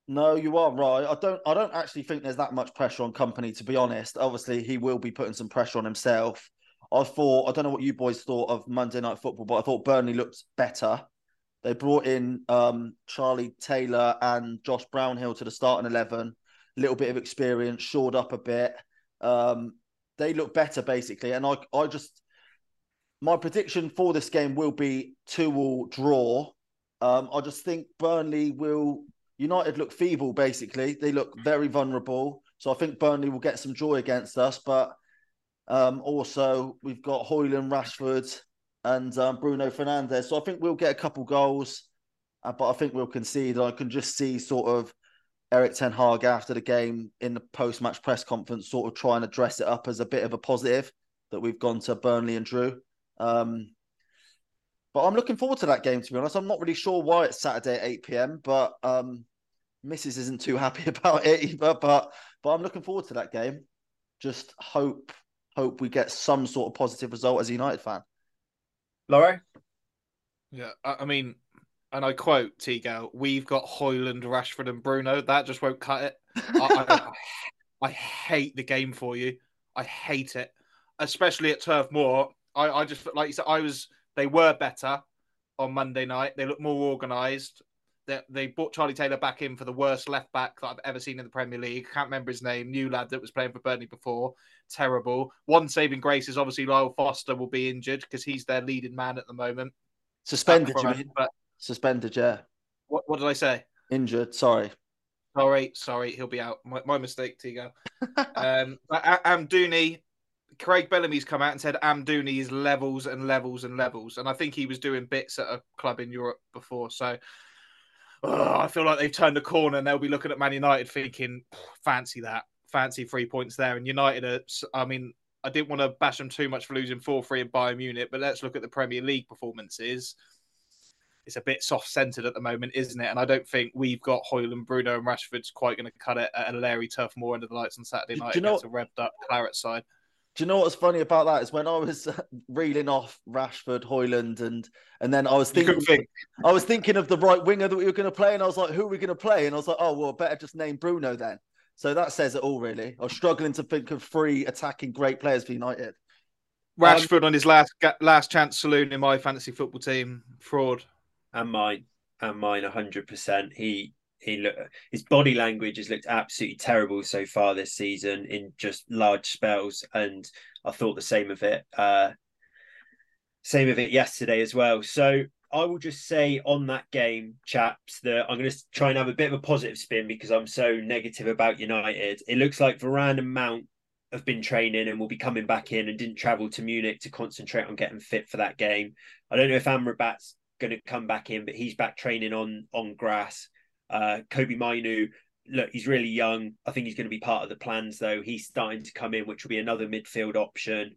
No, you are right. I don't. I don't actually think there's that much pressure on Kompany. To be honest, obviously he will be putting some pressure on himself. I thought. I don't know what you boys thought of Monday Night Football, but I thought Burnley looked better. They brought in um, Charlie Taylor and Josh Brownhill to the starting eleven. A little bit of experience, shored up a bit. Um, they look better basically, and I, I just my prediction for this game will be two all draw. Um, I just think Burnley will. United look feeble, basically. They look very vulnerable. So I think Burnley will get some joy against us. But um, also, we've got Højlund, Rashford, and um, Bruno Fernandes. So I think we'll get a couple goals, uh, but I think we'll concede. I can just see sort of Erik Ten Hag after the game in the post match press conference, sort of trying to dress it up as a bit of a positive that we've gone to Burnley and drew. Um, but I'm looking forward to that game, to be honest. I'm not really sure why it's Saturday at 8 p.m., but um, Mrs. isn't too happy about it either. But but I'm looking forward to that game. Just hope hope we get some sort of positive result as a United fan. Lawro? Yeah, I mean, and I quote Tigo, we've got Højlund, Rashford, and Bruno. That just won't cut it. I, I, I, hate the game for you. I hate it, especially at Turf Moor. I, I just like you said, I was. They were better on Monday night. They looked more organised. They, they brought Charlie Taylor back in for the worst left back that I've ever seen in the Premier League. Can't remember his name. New lad that was playing for Burnley before. Terrible. One saving grace is obviously Lyle Foster will be injured because he's their leading man at the moment. Suspended, you mean? But Suspended, yeah. What, what did I say? Injured, sorry. Sorry, sorry, he'll be out. My, my mistake, Tigo. um, Am Amdouni, Craig Bellamy's come out and said Amdouni is levels and levels and levels, and I think he was doing bits at a club in Europe before. So oh, I feel like they've turned the corner and they'll be looking at Man United thinking, fancy that, fancy three points there. And United, are, I mean, I didn't want to bash them too much for losing four three in Bayern Munich, but let's look at the Premier League performances it's a bit soft centered at the moment, isn't it? And I don't think we've got Højlund, Bruno, and Rashford's quite going to cut it at a Larry Turf Moor under the lights on Saturday night you know, against a revved up Claret side. Do you know what's funny about that is when I was reeling off Rashford, Højlund, and and then I was thinking, think. I was thinking of the right winger that we were going to play, and I was like, who are we going to play? And I was like, oh well, better just name Bruno then. So that says it all, really. I was struggling to think of three attacking great players for United. Rashford um, on his last last chance saloon in my fantasy football team, fraud and mine and mine hundred percent. He he look his body language has looked absolutely terrible so far this season in just large spells, and I thought the same of it. Uh, same of it yesterday as well. So I will just say on that game, chaps, that I'm going to try and have a bit of a positive spin because I'm so negative about United. It looks like Varane and Mount have been training and will be coming back in and didn't travel to Munich to concentrate on getting fit for that game. I don't know if Amrabat's going to come back in, but he's back training on on grass. Uh, Kobbie Mainoo, look, he's really young. I think he's going to be part of the plans, though. He's starting to come in, which will be another midfield option.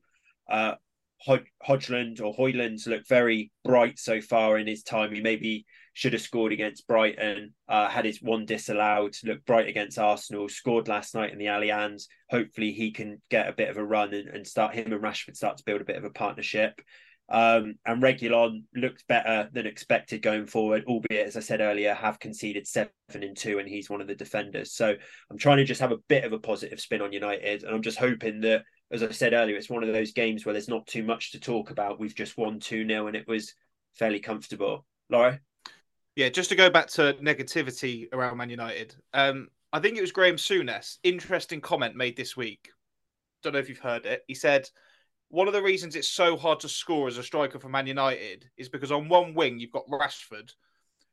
Uh, Hod- Hodgland or Højlund's look very bright so far in his time. He maybe should have scored against Brighton, uh, had his one disallowed, looked bright against Arsenal, scored last night in the Allianz. Hopefully he can get a bit of a run and, and start him and Rashford start to build a bit of a partnership. Um, and Reguilón looked better than expected going forward, albeit, as I said earlier, have conceded seven and two, and he's one of the defenders. So I'm trying to just have a bit of a positive spin on United, and I'm just hoping that, as I said earlier, it's one of those games where there's not too much to talk about. We've just won 2 0, and it was fairly comfortable. Lawro? Yeah, just to go back to negativity around Man United, um, I think it was Graham Souness. Interesting comment made this week. Don't know if you've heard it. He said, one of the reasons it's so hard to score as a striker for Man United is because on one wing you've got Rashford,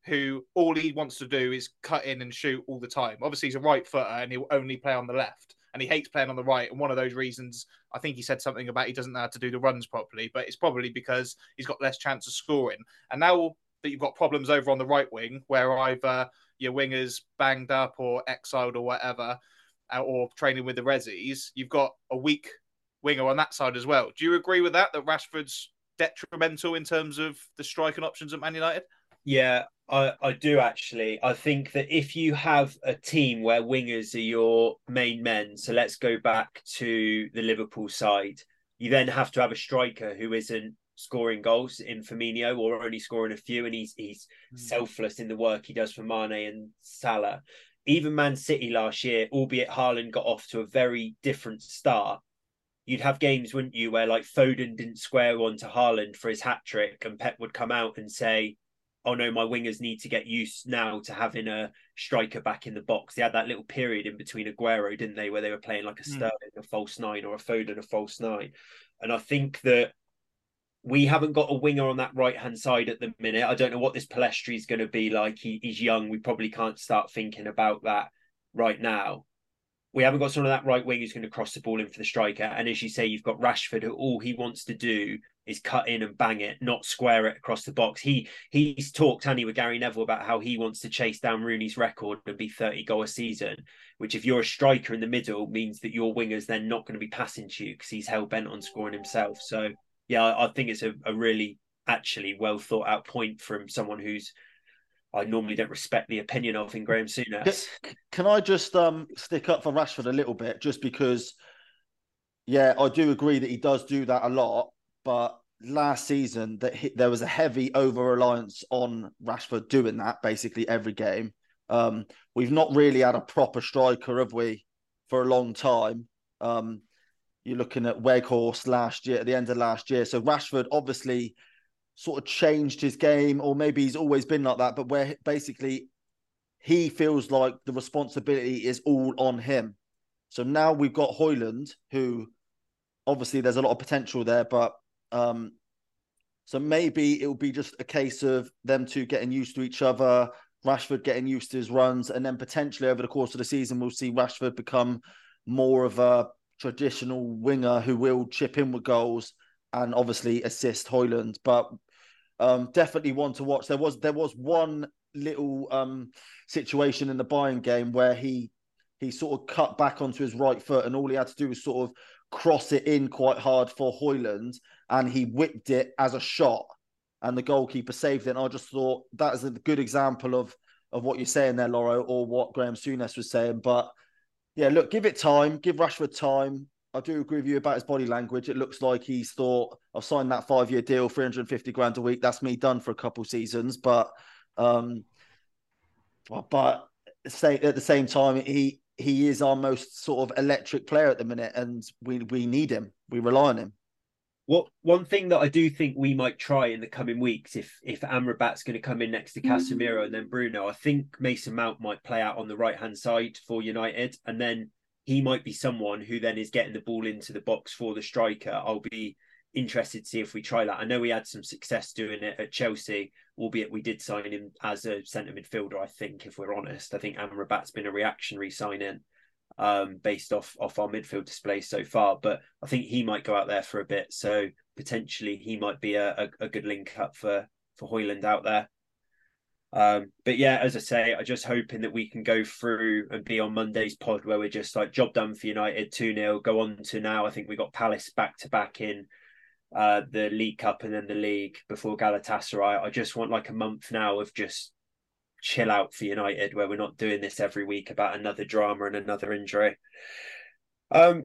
who all he wants to do is cut in and shoot all the time. Obviously, he's a right footer and he'll only play on the left, and he hates playing on the right. And one of those reasons, I think he said something about he doesn't know how to do the runs properly, but it's probably because he's got less chance of scoring. And now that you've got problems over on the right wing, where either your wingers banged up or exiled or whatever, uh, or training with the Resis, you've got a weak winger on that side as well. Do you agree with that? That Rashford's detrimental in terms of the striking options at Man United? Yeah, I, I do actually. I think that if you have a team where wingers are your main men, so let's go back to the Liverpool side, you then have to have a striker who isn't scoring goals in Firmino or only scoring a few, and he's he's mm. selfless in the work he does for Mane and Salah. Even Man City last year, albeit Haaland got off to a very different start, you'd have games, wouldn't you, where like Foden didn't square one to Haaland for his hat trick, and Pep would come out and say, "Oh no, my wingers need to get used now to having a striker back in the box." They had that little period in between Aguero, didn't they, where they were playing like a hmm. Sterling, mm. a false nine, or a Foden, a false nine, and I think that we haven't got a winger on that right hand side at the minute. I don't know what this Pellistri is going to be like. He, he's young. We probably can't start thinking about that right now. We haven't got someone on that right wing who's going to cross the ball in for the striker. And as you say, you've got Rashford, who all he wants to do is cut in and bang it, not square it across the box. He he's talked, honey, with Gary Neville about how he wants to chase down Rooney's record and be 30 goal a season, which if you're a striker in the middle means that your wingers then not going to be passing to you because he's hell bent on scoring himself. So yeah, I, I think it's a, a really actually well thought out point from someone who's I normally don't respect the opinion of in Graham. Can I just um stick up for Rashford a little bit, just because? Yeah, I do agree that he does do that a lot, but last season that he, there was a heavy over reliance on Rashford doing that basically every game. Um, we've not really had a proper striker, have we, for a long time. Um, you're looking at Weghorst last year, at the end of last year. So Rashford obviously sort of changed his game, or maybe he's always been like that, but where basically he feels like the responsibility is all on him. So now we've got Højlund, who obviously there's a lot of potential there, but um, so maybe it will be just a case of them two getting used to each other, Rashford getting used to his runs, and then potentially over the course of the season, we'll see Rashford become more of a traditional winger who will chip in with goals and obviously assist Højlund. But um, definitely one to watch. There was there was one little um, situation in the Bayern game where he he sort of cut back onto his right foot, and all he had to do was sort of cross it in quite hard for Højlund, and he whipped it as a shot, and the goalkeeper saved it. And I just thought that is a good example of of what you're saying there, Lawro, or what Graham Souness was saying. But yeah, look, give it time, give Rashford time. I do agree with you about his body language. It looks like he's thought, I've signed that five year deal, 350 grand a week. That's me done for a couple seasons. But, um, but at the same time, he he is our most sort of electric player at the minute, and we we need him. We rely on him. What one thing that I do think we might try in the coming weeks, if if Amrabat's going to come in next to Casemiro mm-hmm. and then Bruno, I think Mason Mount might play out on the right hand side for United, and then he might be someone who then is getting the ball into the box for the striker. I'll be interested to see if we try that. I know we had some success doing it at Chelsea, albeit we did sign him as a centre midfielder. I think, if we're honest, I think Amrabat's been a reactionary signing um, based off off our midfield display so far. But I think he might go out there for a bit, so potentially he might be a, a, a good link up for for Højlund out there. Um, but yeah, as I say, I'm just hoping that we can go through and be on Monday's pod where we're just like job done for United 2 0, go on to now. I think we got Palace back to back in uh, the League Cup and then the league before Galatasaray. I just want like a month now of just chill out for United where we're not doing this every week about another drama and another injury. Um,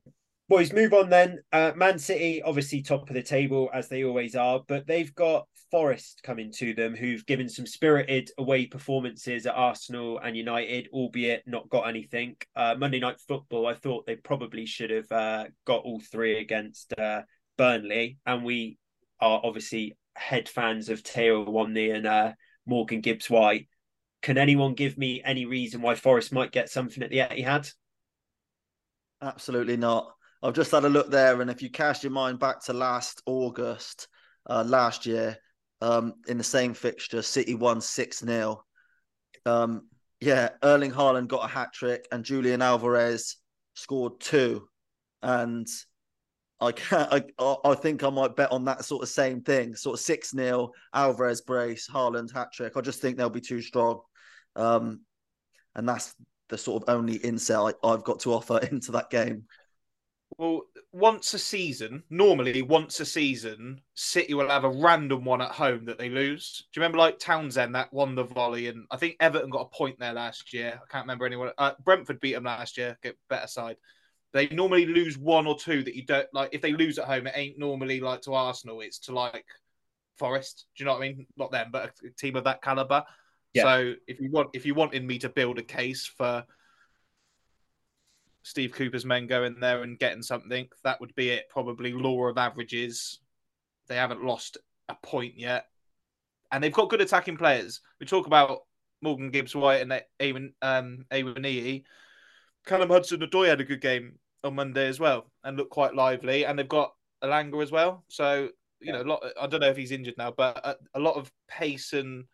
boys, move on then. Uh, Man City, obviously top of the table as they always are, but they've got Forest coming to them, who've given some spirited away performances at Arsenal and United, albeit not got anything. Uh, Monday Night Football, I thought they probably should have uh, got all three against uh, Burnley, and we are obviously head fans of Taiwo Awoniyi and uh, Morgan Gibbs White. Can anyone give me any reason why Forest might get something at the Etihad? Absolutely not. I've just had a look there, and if you cast your mind back to last August, uh, last year, um, in the same fixture, City won 6 0. Um, yeah, Erling Haaland got a hat trick and Julian Alvarez scored two. And I can't, I, I think I might bet on that sort of same thing, sort of 6 0, Alvarez brace, Haaland hat trick. I just think they'll be too strong. Um, and that's the sort of only insight I've got to offer into that game. Well, once a season, normally once a season, City will have a random one at home that they lose. Do you remember like Townsend that won the volley, and I think Everton got a point there last year. I can't remember anyone. Uh, Brentford beat them last year. Get better side. They normally lose one or two that you don't like. If they lose at home, it ain't normally like to Arsenal. It's to like Forest. Do you know what I mean? Not them, but a team of that caliber. Yeah. So if you want, if you wanted me to build a case for Steve Cooper's men going there and getting something, that would be it. Probably law of averages. They haven't lost a point yet. And they've got good attacking players. We talk about Morgan Gibbs White and Ewan um Awoniyi. Callum Hudson Odoi had a good game on Monday as well and looked quite lively. And they've got Elanga as well. So you yeah. know, a lot. I don't know if he's injured now, but a, a lot of pace and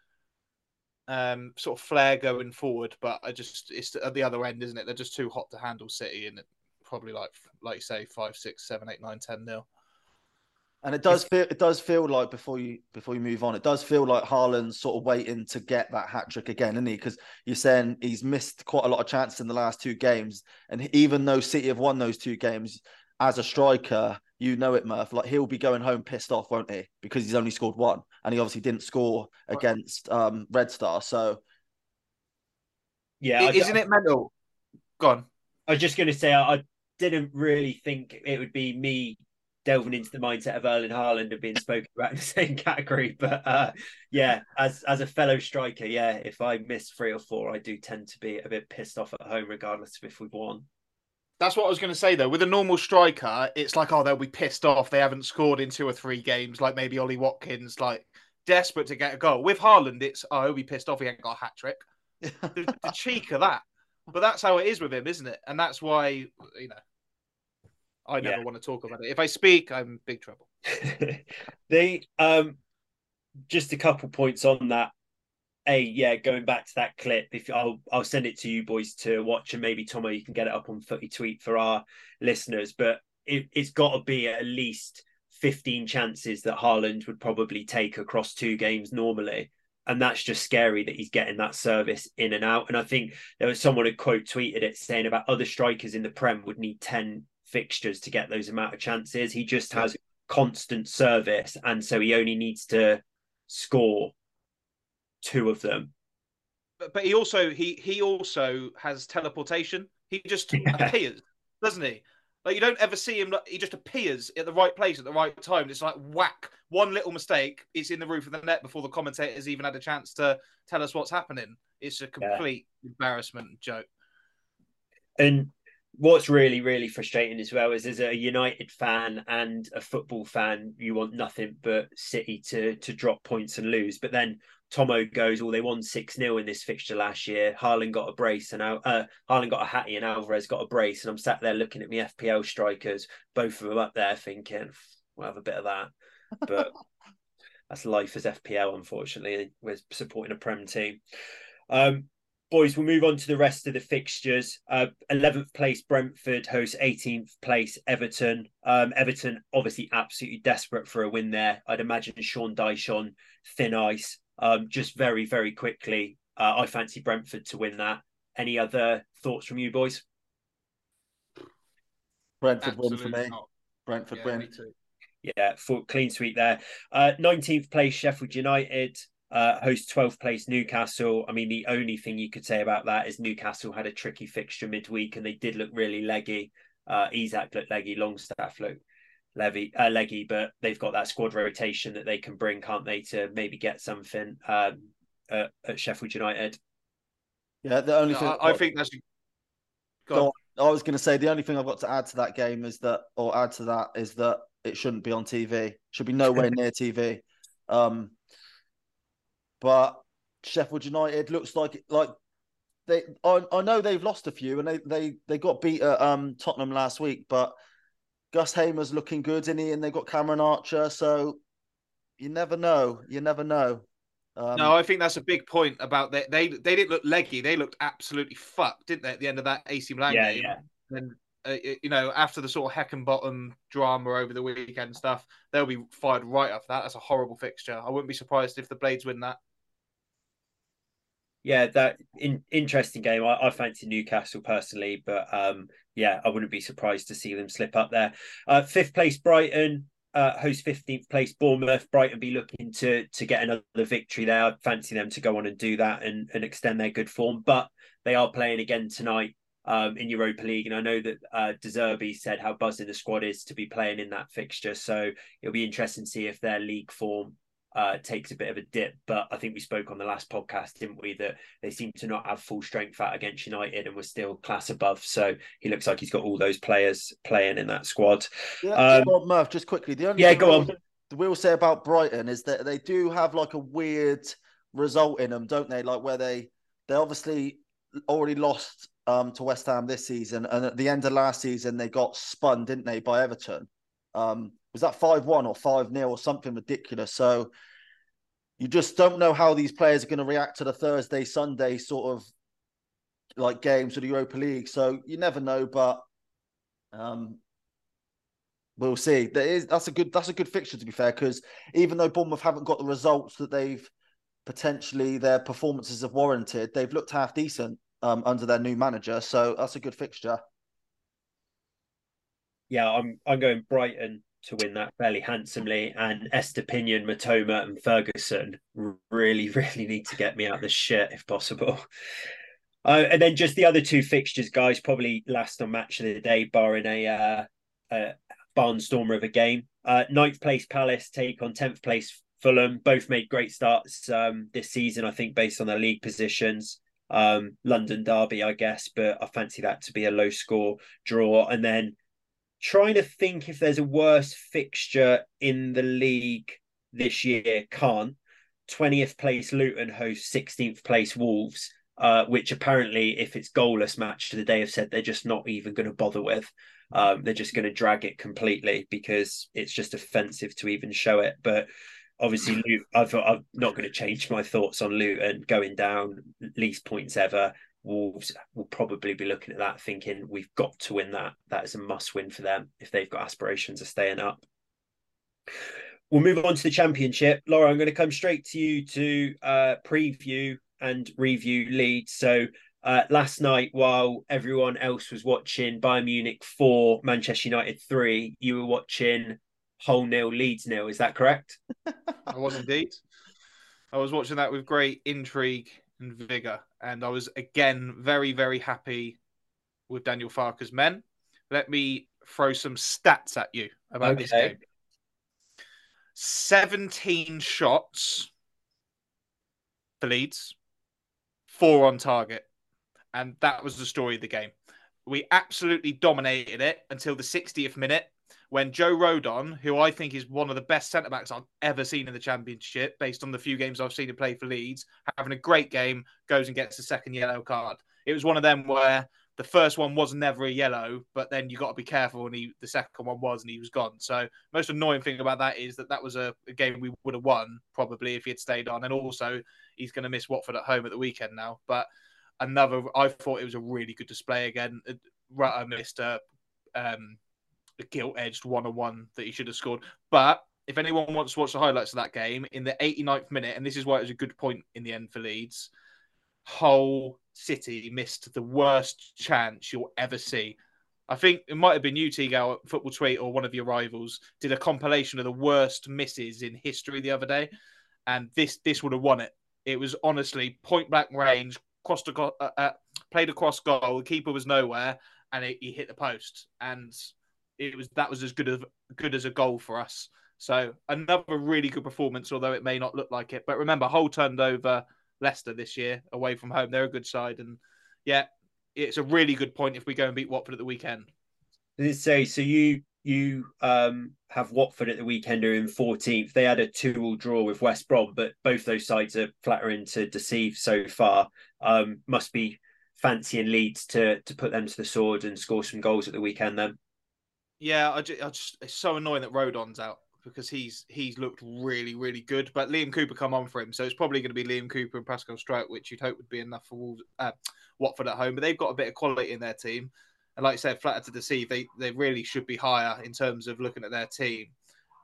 um, sort of flair going forward. But I just it's at the other end, isn't it? They're just too hot to handle City, and probably like like you say five, six, seven, eight, nine, ten nil. And it does feel it does feel like before you before you move on, it does feel like Haaland's sort of waiting to get that hat trick again, isn't he? Because you're saying he's missed quite a lot of chances in the last two games, and even though City have won those two games, as a striker, you know it, Murph. Like he'll be going home pissed off, won't he? Because he's only scored one, and he obviously didn't score against um, Red Star. So, yeah, isn't it mental? Gone. I was just going to say I didn't really think it would be me delving into the mindset of Erling Haaland and being spoken about in the same category. But uh, yeah, as as a fellow striker, yeah, if I miss three or four, I do tend to be a bit pissed off at home, regardless of if we've won. That's what I was going to say though. With a normal striker, it's like, oh, they'll be pissed off. They haven't scored in two or three games, like maybe Ollie Watkins, like desperate to get a goal. With Haaland, it's oh, he'll be pissed off. He ain't got a hat trick. the, the cheek of that. But that's how it is with him, isn't it? And that's why you know I never yeah. want to talk about it. If I speak, I'm big trouble. they um just a couple points on that. A yeah, going back to that clip, if I'll I'll send it to you boys to watch, and maybe Tommo, you can get it up on Footy Tweet for our listeners. But it, it's got to be at least 15 chances that Haaland would probably take across two games normally. And that's just scary that he's getting that service in and out. And I think there was someone who quote tweeted it saying about other strikers in the Prem would need 10 fixtures to get those amount of chances. He just has constant service, and so he only needs to score two of them. But, but he also he he also has teleportation. He just yeah. appears, doesn't he? Like you don't ever see him. He just appears at the right place at the right time. It's like whack. One little mistake, it's in the roof of the net before the commentators even had a chance to tell us what's happening. It's a complete yeah. embarrassment joke. And what's really really frustrating as well is as a united fan and a football fan you want nothing but city to to drop points and lose but then tommo goes well they won 6-0 in this fixture last year Haaland got a brace and uh Haaland got a hattie and alvarez got a brace and i'm sat there looking at me fpl strikers both of them up there thinking we'll have a bit of that but that's life as fpl unfortunately we're supporting a prem team um boys, we'll move on to the rest of the fixtures. Uh, 11th place Brentford hosts 18th place Everton. Um, Everton obviously absolutely desperate for a win there. I'd imagine Sean Dyche on thin ice. Um, just very, very quickly, uh, I fancy Brentford to win that. Any other thoughts from you boys? Brentford Absolutely win for me. Not. Brentford yeah, win. Yeah, full clean sweep there. Uh, 19th place Sheffield United uh, host 12th place Newcastle. I mean, the only thing you could say about that is Newcastle had a tricky fixture midweek and they did look really leggy. Uh, Isak looked leggy, Longstaff looked Levy, uh, leggy, but they've got that squad rotation that they can bring, can't they, to maybe get something um, at, at Sheffield United. Yeah, the only thing I, I think that's. Go I was going to say the only thing I've got to add to that game is that, or add to that, is that it shouldn't be on TV. Should be nowhere near TV. Um, but Sheffield United looks like like they. I, I know they've lost a few, and they they they got beat at um, Tottenham last week, but Gus Hamer's looking good, in he? And they've got Cameron Archer, so you never know. You never know. Um, no, I think that's a big point about they, they they didn't look leggy. They looked absolutely fucked, didn't they? At the end of that AC Milan yeah, game, yeah. and uh, you know after the sort of heck and bottom drama over the weekend and stuff, they'll be fired right off that. That's a horrible fixture. I wouldn't be surprised if the Blades win that yeah, that in, interesting game. I, I fancy Newcastle personally, but um, yeah, I wouldn't be surprised to see them slip up there. Uh, fifth place Brighton uh, host fifteenth place Bournemouth. Brighton be looking to to get another victory there. I'd fancy them to go on and do that and, and extend their good form, but they are playing again tonight um, in Europa League, and I know that uh, De Zerbi said how buzzing the squad is to be playing in that fixture. So it'll be interesting to see if their league form uh, takes a bit of a dip. But I think we spoke on the last podcast, didn't we, that they seem to not have full strength out against United and we're still class above. So he looks like he's got all those players playing in that squad. Yeah, um, on, Murph, just quickly. The only yeah, go on. We'll say about Brighton is that they do have like a weird result in them, don't they? Like where they they obviously already lost um, to West Ham this season, and at the end of last season they got spun, didn't they, by Everton? Um, was that five one or five 0 or something ridiculous. So you just don't know how these players are going to react to the Thursday Sunday sort of like games of the Europa League. So you never know, but um, we'll see. There is that's a good that's a good fixture to be fair because even though Bournemouth haven't got the results that they've potentially their performances have warranted, they've looked half decent um, under their new manager. So that's a good fixture. Yeah, I'm I'm going Brighton to win that fairly handsomely, and Estupiñán, Mitoma, and Ferguson really, really need to get me out of the shit if possible. Uh, and then just the other two fixtures, guys, probably last on match of the day, barring a, uh, a barnstormer of a game. Uh, ninth place Palace take on tenth place Fulham. Both made great starts um, this season, I think, based on their league positions. Um, London derby, I guess, but I fancy that to be a low score draw. And then trying to think if there's a worse fixture in the league this year. Can't. 20th place Luton host 16th place Wolves uh, which apparently, if it's goalless match to the day, have said they're just not even going to bother with. Um, they're just going to drag it completely because it's just offensive to even show it. But obviously, I've, I'm not going to change my thoughts on Luton going down, least points ever. Wolves will probably be looking at that thinking we've got to win that. That is a must win for them if they've got aspirations of staying up. We'll move on to the championship. Lawro, I'm going to come straight to you to uh, preview and review Leeds. So uh, last night, while everyone else was watching Bayern Munich four, Manchester United three, you were watching Hull nil, Leeds nil. Is that correct? I was indeed. I was watching that with great intrigue and vigor, and I was again very, very happy with Daniel Farke's men. Let me throw some stats at you about okay. this game. 17 shots for Leeds, four on target. And that was the story of the game. We absolutely dominated it until the 60th minute when Joe Rodon, who I think is one of the best centre backs I've ever seen in the Championship, based on the few games I've seen him play for Leeds, having a great game, goes and gets a second yellow card. It was one of them where the first one was never a yellow, but then you got to be careful, and he the second one was, and he was gone. So most annoying thing about that is that that was a, a game we would have won probably if he had stayed on, and also he's going to miss Watford at home at the weekend now. But another, I thought it was a really good display again. Rutter missed a, um, a gilt edged one on one that he should have scored. But if anyone wants to watch the highlights of that game, in the 89th minute, and this is why it was a good point in the end for Leeds, Hull City missed the worst chance you'll ever see. I think it might have been you, Football Tweet, or one of your rivals, did a compilation of the worst misses in history the other day, and this this would have won it. It was honestly point blank range, crossed a, uh, uh, played across goal. The keeper was nowhere, and he hit the post. And it was that was as good as good as a goal for us. So another really good performance, although it may not look like it. But remember, Hull turned over Leicester this year away from home. They're a good side, and yeah, it's a really good point if we go and beat Watford at the weekend. Did say so? You you um, have Watford at the weekend are in 14th. They had a two-all draw with West Brom, but both those sides are flattering to deceive so far. Um, must be fancying Leeds to to put them to the sword and score some goals at the weekend. Then, yeah, I just, I just it's so annoying that Rodon's out because he's he's looked really really good. But Liam Cooper come on for him, so it's probably going to be Liam Cooper and Pascal Struijk, which you'd hope would be enough for Wolves, uh, Watford at home. But they've got a bit of quality in their team. And like I said, flatter to deceive, they, they really should be higher in terms of looking at their team.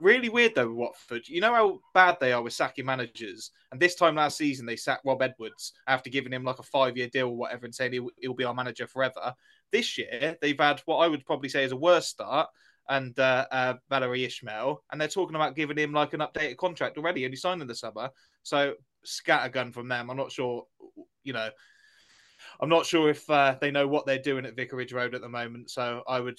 Really weird though with Watford. You know how bad they are with sacking managers. And this time last season, they sacked Rob Edwards after giving him like a five year deal or whatever and saying he'll, he'll, be our manager forever. This year, they've had what I would probably say is a worse start and uh, uh, Valérien Ismaël, and they're talking about giving him like an updated contract already, and he signed in the summer. So scattergun from them. I'm not sure, you know, I'm not sure if uh, they know what they're doing at Vicarage Road at the moment. So I would,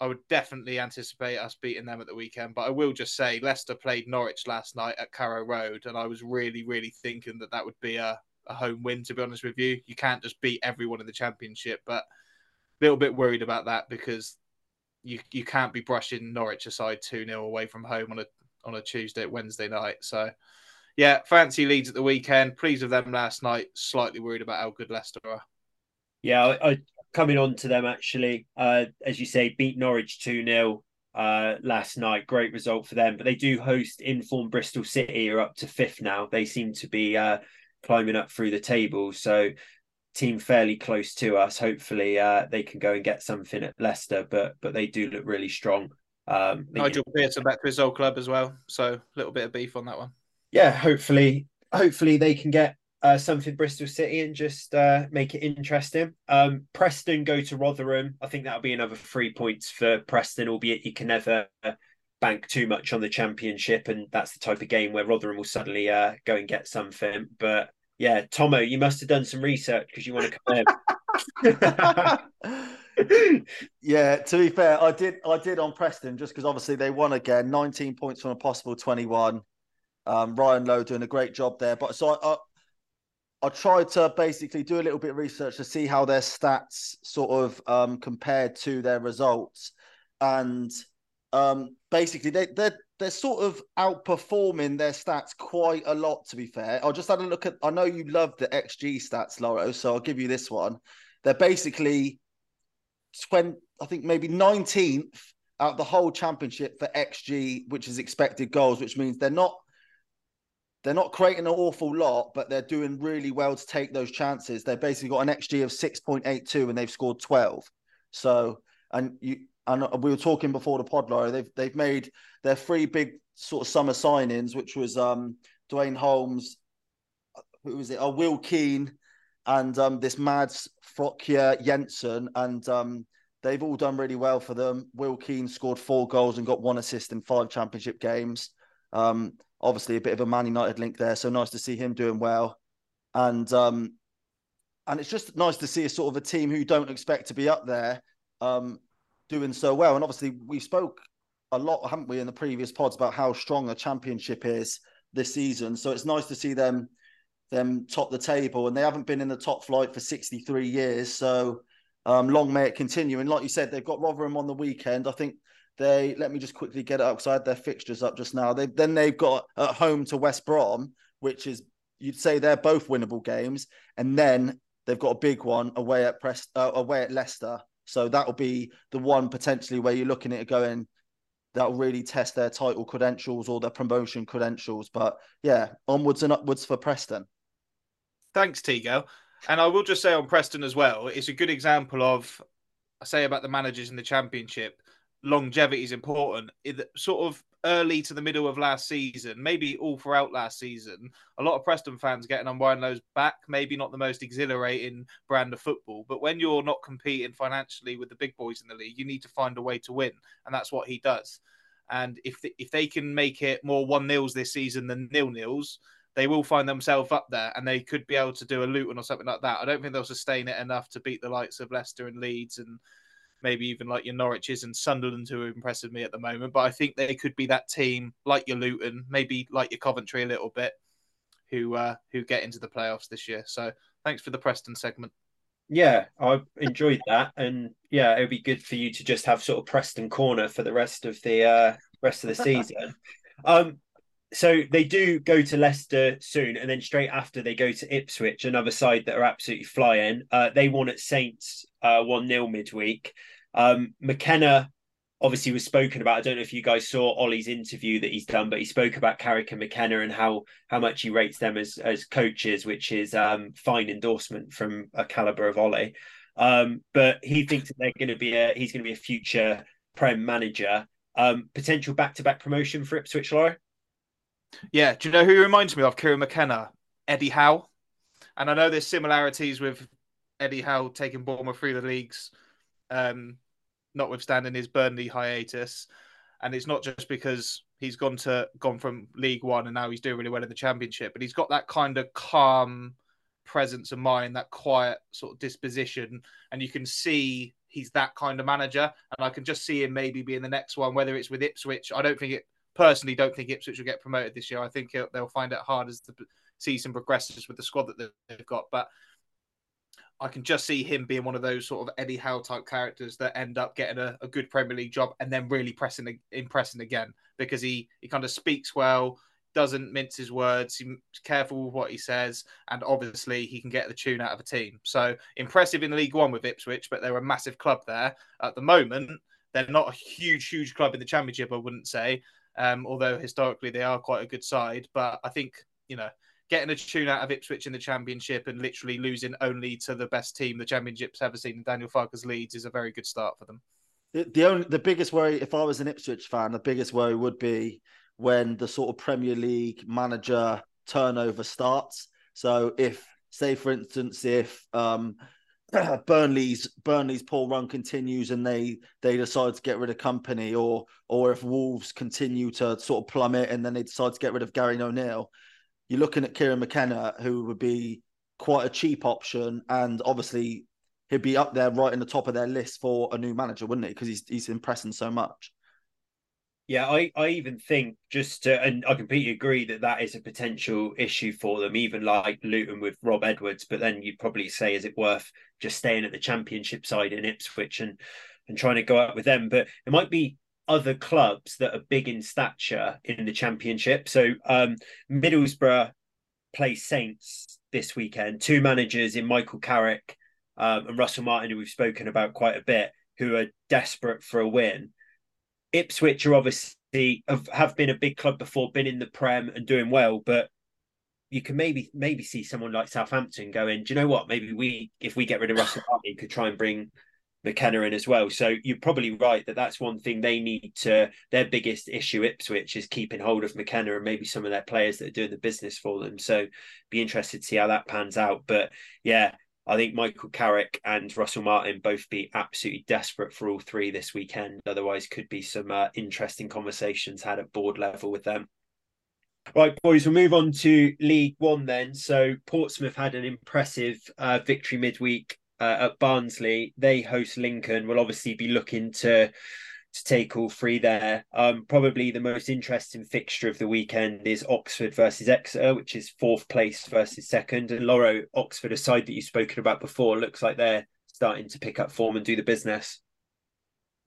I would definitely anticipate us beating them at the weekend. But I will just say Leicester played Norwich last night at Carrow Road, and I was really, really thinking that that would be a, a home win. To be honest with you, you can't just beat everyone in the Championship, but little bit worried about that because you you can't be brushing Norwich aside two 0 away from home on a on a Tuesday, Wednesday night. So yeah, fancy Leeds at the weekend. Pleased with them last night. Slightly worried about how good Leicester are. Yeah, I, I coming on to them actually. Uh, as you say, beat Norwich two 0 uh, last night. Great result for them. But they do host informed Bristol City, are up to fifth now. They seem to be uh, climbing up through the table. So team fairly close to us. Hopefully, uh, they can go and get something at Leicester. But but they do look really strong. Um, Nigel Pearson back to his old club as well. So a little bit of beef on that one. Yeah, hopefully, hopefully they can get uh, something Bristol City and just uh, make it interesting. Um, Preston go to Rotherham. I think that'll be another three points for Preston, albeit you can never bank too much on the championship, and that's the type of game where Rotherham will suddenly uh, go and get something. But yeah, Tommo, you must have done some research because you want to come in. yeah, to be fair, I did. I did on Preston just because obviously they won again, 19 points from a possible 21. Um, Ryan Lowe doing a great job there, but so I, I tried to basically do a little bit of research to see how their stats sort of um, compared to their results, and um, basically they they're they're sort of outperforming their stats quite a lot. To be fair, I just had a look at. I know you love the XG stats, Lawro, so I'll give you this one. They're basically twenty, I think maybe nineteenth out the whole championship for XG, which is expected goals, which means they're not they're not creating an awful lot, but they're doing really well to take those chances. They've basically got an XG of 6.82 and they've scored 12. So, and you, and we were talking before the pod, Lawro, they've, they've made their three big sort of summer signings, which was um, Duane Holmes, who was it? Oh, Will Keane and um, this Mads Frøkjær Jensen. And um, they've all done really well for them. Will Keane scored four goals and got one assist in five championship games. Um, obviously a bit of a Man United link there, so nice to see him doing well. And um, and it's just nice to see a sort of a team who don't expect to be up there um, doing so well. And obviously, we spoke a lot, haven't we, in the previous pods about how strong the championship is this season. So it's nice to see them them top the table, and they haven't been in the top flight for 63 years. So um, long may it continue. And like you said, they've got Rotherham on the weekend. I think they let me just quickly get it up because I had their fixtures up just now. They then they've got at home to West Brom, which is you'd say they're both winnable games, and then they've got a big one away at Prest uh, away at Leicester. So that'll be the one potentially where you're looking at it going. That'll really test their title credentials or their promotion credentials. But yeah, onwards and upwards for Preston. Thanks, Tigo. And I will just say on Preston as well, it's a good example of I say about the managers in the championship longevity is important. It, sort of early to the middle of last season, maybe all throughout last season, a lot of Preston fans getting on Ryan Lowe's back. Maybe not the most exhilarating brand of football, but when you're not competing financially with the big boys in the league, you need to find a way to win, and that's what he does. And if the, if they can make it more one nils this season than nil nils, they will find themselves up there, and they could be able to do a Luton or something like that. I don't think they'll sustain it enough to beat the likes of Leicester and Leeds and maybe even like your Norwiches and Sunderland who are impressing me at the moment. But I think they could be that team like your Luton, maybe like your Coventry a little bit, who uh, who get into the playoffs this year. So thanks for the Preston segment. Yeah, I enjoyed that, and yeah, it would be good for you to just have sort of Preston corner for the rest of the uh, rest of the season. um, so they do go to Leicester soon, and then straight after they go to Ipswich, another side that are absolutely flying. Uh, they won at Saints uh, one 0 midweek. Um, McKenna obviously was spoken about. I don't know if you guys saw Ollie's interview that he's done, but he spoke about Carrick and McKenna and how how much he rates them as as coaches, which is um, fine endorsement from a caliber of Ollie. Um, but he thinks that they're going to be a he's going to be a future prem manager. Um, potential back to back promotion for Ipswich, Lawro. Yeah, do you know who he reminds me of? Kieran McKenna, Eddie Howe, and I know there's similarities with Eddie Howe taking Bournemouth through the leagues. Um, notwithstanding his Burnley hiatus. And it's not just because he's gone to gone from League One and now he's doing really well in the Championship, but he's got that kind of calm presence of mind, that quiet sort of disposition, and you can see he's that kind of manager. And I can just see him maybe being the next one, whether it's with Ipswich. I don't think it personally don't think Ipswich will get promoted this year. I think they'll find it hard as the season progresses with the squad that they've got. But I can just see him being one of those sort of Eddie Howe type characters that end up getting a, a good Premier League job and then really pressing impressing again because he he kind of speaks well, doesn't mince his words, he's careful with what he says, and obviously he can get the tune out of a team. So impressive in League One with Ipswich, but they're a massive club there at the moment. They're not a huge, huge club in the Championship, I wouldn't say. Um, although historically they are quite a good side, but I think you know getting a tune out of Ipswich in the Championship and literally losing only to the best team the Championship's ever seen, in Daniel Farke's Leeds, is a very good start for them. The, the only the biggest worry, if I was an Ipswich fan, the biggest worry would be when the sort of Premier League manager turnover starts. So if, say, for instance, if um, Burnley's Burnley's poor run continues and they they decide to get rid of Kompany or or if Wolves continue to sort of plummet and then they decide to get rid of Gary O'Neil, you're looking at Kieran McKenna, who would be quite a cheap option, and obviously he'd be up there right in the top of their list for a new manager, wouldn't he? Because he's he's impressing so much. Yeah, I, I even think just to, and I completely agree that that is a potential issue for them, even like Luton with Rob Edwards. But then you'd probably say, is it worth just staying at the championship side in Ipswich and and trying to go out with them? But it might be other clubs that are big in stature in the championship. So um, Middlesbrough play Saints this weekend. Two managers in Michael Carrick um, and Russell Martin, who we've spoken about quite a bit, who are desperate for a win. Ipswich are obviously have, have been a big club before, been in the Prem and doing well, but you can maybe maybe see someone like Southampton going, do you know what? Maybe we, if we get rid of Russell Martin, could try and bring McKenna in as well. So you're probably right that that's one thing they need to. Their biggest issue, Ipswich, is keeping hold of McKenna and maybe some of their players that are doing the business for them. So be interested to see how that pans out. But yeah, I think Michael Carrick and Russell Martin both be absolutely desperate for all three this weekend. Otherwise, could be some uh, interesting conversations had at board level with them. Right, boys, we'll move on to League One then. So Portsmouth had an impressive uh, victory midweek uh, at Barnsley. They host Lincoln. Will obviously be looking to to take all three there. Um, probably the most interesting fixture of the weekend is Oxford versus Exeter, which is fourth place versus second. And Lawro, Oxford, a side that you've spoken about before, looks like they're starting to pick up form and do the business.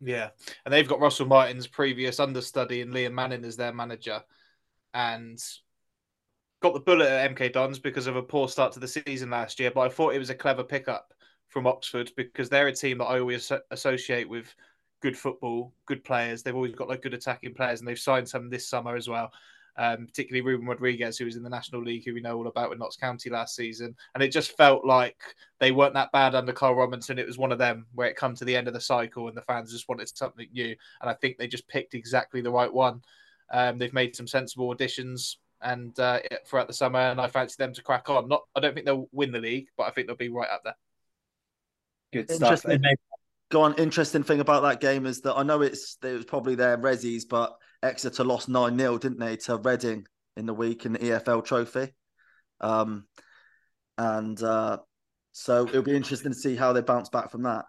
Yeah, and they've got Russell Martin's previous understudy and Liam Manning as their manager, and got the bullet at MK Dons because of a poor start to the season last year. But I thought it was a clever pickup from Oxford because they're a team that I always associate with good football, good players. They've always got like good attacking players, and they've signed some this summer as well. Um, particularly Ruben Rodrigues, who was in the National League, who we know all about with Notts County last season. And it just felt like they weren't that bad under Carl Robinson. It was one of them where it come to the end of the cycle and the fans just wanted something new. And I think they just picked exactly the right one. Um, they've made some sensible additions and uh, throughout the summer, and I fancy them to crack on. Not, I don't think they'll win the league, but I think they'll be right up there. Good stuff. And then go on. Interesting thing about that game is that I know it's it was probably their Rezzies, but Exeter lost nine 0 didn't they, to Reading in the week in the EFL Trophy, um, and uh, so it'll be interesting to see how they bounce back from that.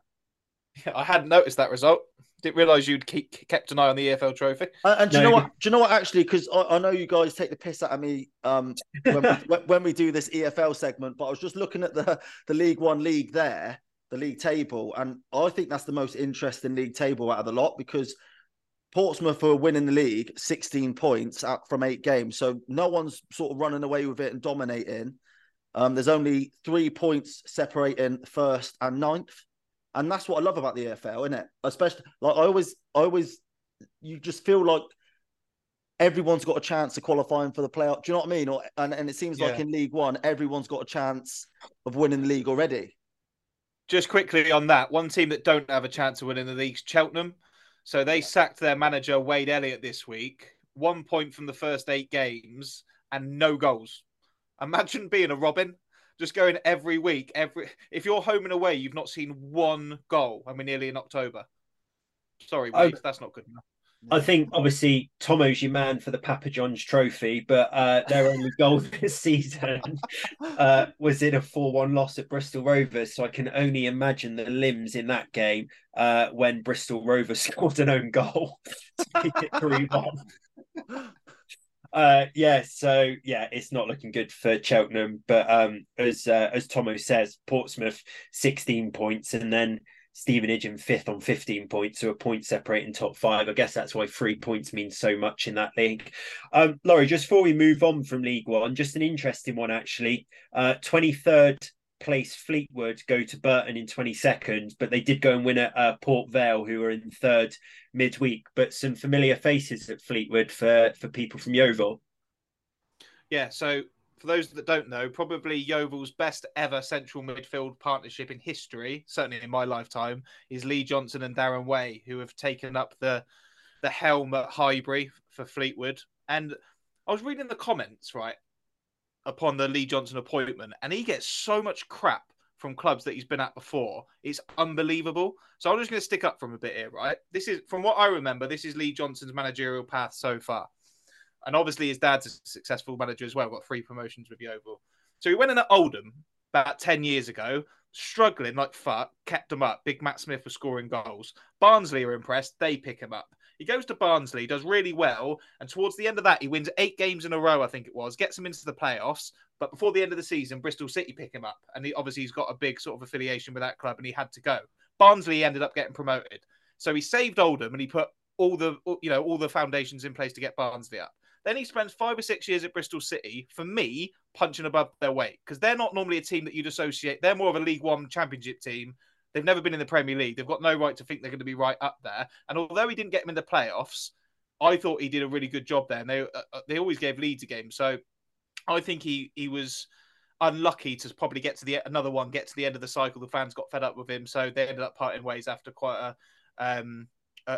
Yeah, I hadn't noticed that result. Didn't realise you'd keep, kept an eye on the EFL Trophy. And, and do no. you know what? Do you know what? Actually, because I, I, know you guys take the piss out of me um, when, we, when we do this EFL segment, but I was just looking at the the League One league there the league table. And I think that's the most interesting league table out of the lot because Portsmouth are winning the league 16 points out from eight games. So no one's sort of running away with it and dominating. Um, there's only three points separating first and ninth. And that's what I love about the EFL, isn't it? Especially like I always, I always, you just feel like everyone's got a chance of qualifying for the playoff. Do you know what I mean? Or and, and it seems yeah. like in League One, everyone's got a chance of winning the league already. Just quickly on that, one team that don't have a chance of winning the league, Cheltenham. So they sacked their manager Wade Elliott this week. One point from the first eight games and no goals. Imagine being a Robin, just going every week. Every if you're home and away, you've not seen one goal. I mean, we're nearly in October. Sorry, oh, Wade, oh, that's not good enough. I think obviously Tommo's your man for the Papa John's trophy, but uh, their only goal this season uh, was in a 4 1 loss at Bristol Rovers. So I can only imagine the limbs in that game uh, when Bristol Rovers scored an own goal to keep it 3 1. Uh, yeah, so yeah, it's not looking good for Cheltenham. But um, as uh, as Tomo says, Portsmouth 16 points, and then Stevenage in fifth on 15 points, so a point separating top five. I guess that's why three points means so much in that league. Um, Lawro, just before we move on from League One, just an interesting one actually. Uh, 23rd place Fleetwood go to Burton in 22nd, but they did go and win at uh, Port Vale, who were in third midweek. But some familiar faces at Fleetwood for for people from Yeovil. Yeah, so for those that don't know, probably Yeovil's best ever central midfield partnership in history, certainly in my lifetime, is Lee Johnson and Darren Way, who have taken up the the helm at Highbury for Fleetwood. And I was reading the comments, right, upon the Lee Johnson appointment, and he gets so much crap from clubs that he's been at before. It's unbelievable. So I'm just going to stick up from a bit here, right? This is, from what I remember, this is Lee Johnson's managerial path so far. And obviously, his dad's a successful manager as well, got three promotions with Yeovil. So he went in at Oldham about 10 years ago, struggling like fuck, kept him up. Big Matt Smith was scoring goals. Barnsley are impressed, they pick him up. He goes to Barnsley, does really well, and towards the end of that, he wins eight games in a row, I think it was, gets him into the playoffs. But before the end of the season, Bristol City pick him up, and he, obviously he's got a big sort of affiliation with that club, and he had to go. Barnsley ended up getting promoted, so he saved Oldham, and he put all the you know all the foundations in place to get Barnsley up. Then he spends five or six years at Bristol City, for me, punching above their weight because they're not normally a team that you'd associate. They're more of a League One Championship team They've never been in the Premier League. They've got no right to think they're going to be right up there. And although he didn't get them in the playoffs, I thought he did a really good job there. And they uh, uh they always gave Leeds a game, so I think he he was unlucky to probably get to the another one, get to the end of the cycle. The fans got fed up with him, so they ended up parting ways after quite a um,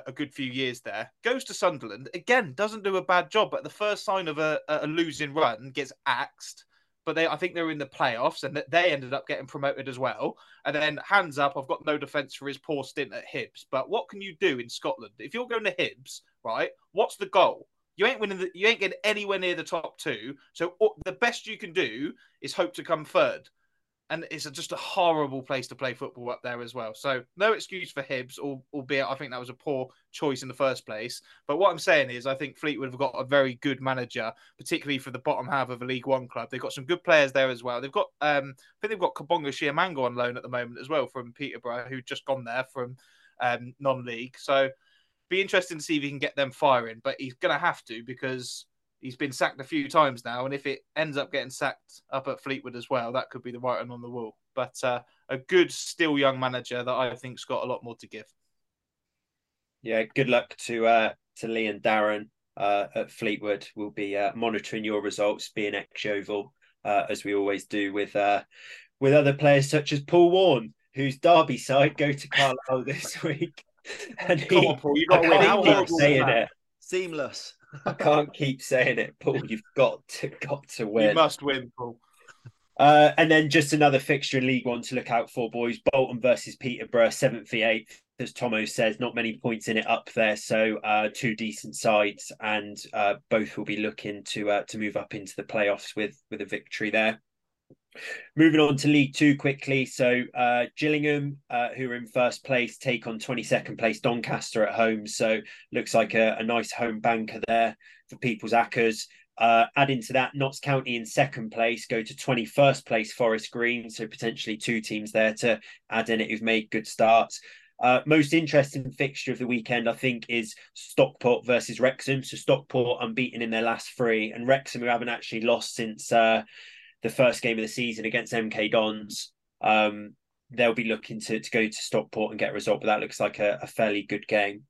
a, good few years there. Goes to Sunderland again, doesn't do a bad job, but the first sign of a, a losing run gets axed but they I think they're in the playoffs and they ended up getting promoted as well. And then hands up, I've got no defence for his poor stint at Hibs. But what can you do in Scotland if you're going to Hibs? Right, what's the goal? You ain't winning. The, you ain't getting anywhere near the top two. So uh, the best you can do is hope to come third and it's a, just a horrible place to play football up there as well. So no excuse for Hibs, albeit I think that was a poor choice in the first place. But what I'm saying is, I think Fleetwood have got a very good manager, particularly for the bottom half of a League One club. They've got some good players there as well. They've got, um, I think they've got Kabongo Tshimanga on loan at the moment as well from Peterborough, who've just gone there from um, non-league. So be interesting to see if he can get them firing. But he's going to have to because he's been sacked a few times now, and if it ends up getting sacked up at Fleetwood as well, that could be the writing on the wall. But uh, a good, still young manager that I think's got a lot more to give. Yeah, good luck to uh, to Lee and Darren uh, at Fleetwood. We'll be uh, monitoring your results, being ex Yeovil, uh, as we always do with uh, with other players such as Paul Warne, whose Derby side go to Carlisle this week. And Come he, on, Paul, you got to win. saying it. Seamless. I can't keep saying it, Paul. You've got to got to win. You must win, Paul. Uh, and then just another fixture in League One to look out for, boys. Bolton versus Peterborough, seventh v eighth. As Tommo says, not many points in it up there, so uh, two decent sides, and uh, both will be looking to uh, to move up into the playoffs with with a victory there. Moving on to League Two quickly. So uh, Gillingham, uh, who are in first place, take on 22nd place Doncaster at home. So looks like a, a nice home banker there for People's Accas. Uh, adding to that, Notts County in second place go to 21st place Forest Green. So potentially two teams there to add in it who've made good starts. Uh, most interesting fixture of the weekend, I think, is Stockport versus Wrexham. So Stockport unbeaten in their last three, and Wrexham who haven't actually lost since uh, the first game of the season against MK Dons. Um, they'll be looking to, to go to Stockport and get a result, but that looks like a, a fairly good game.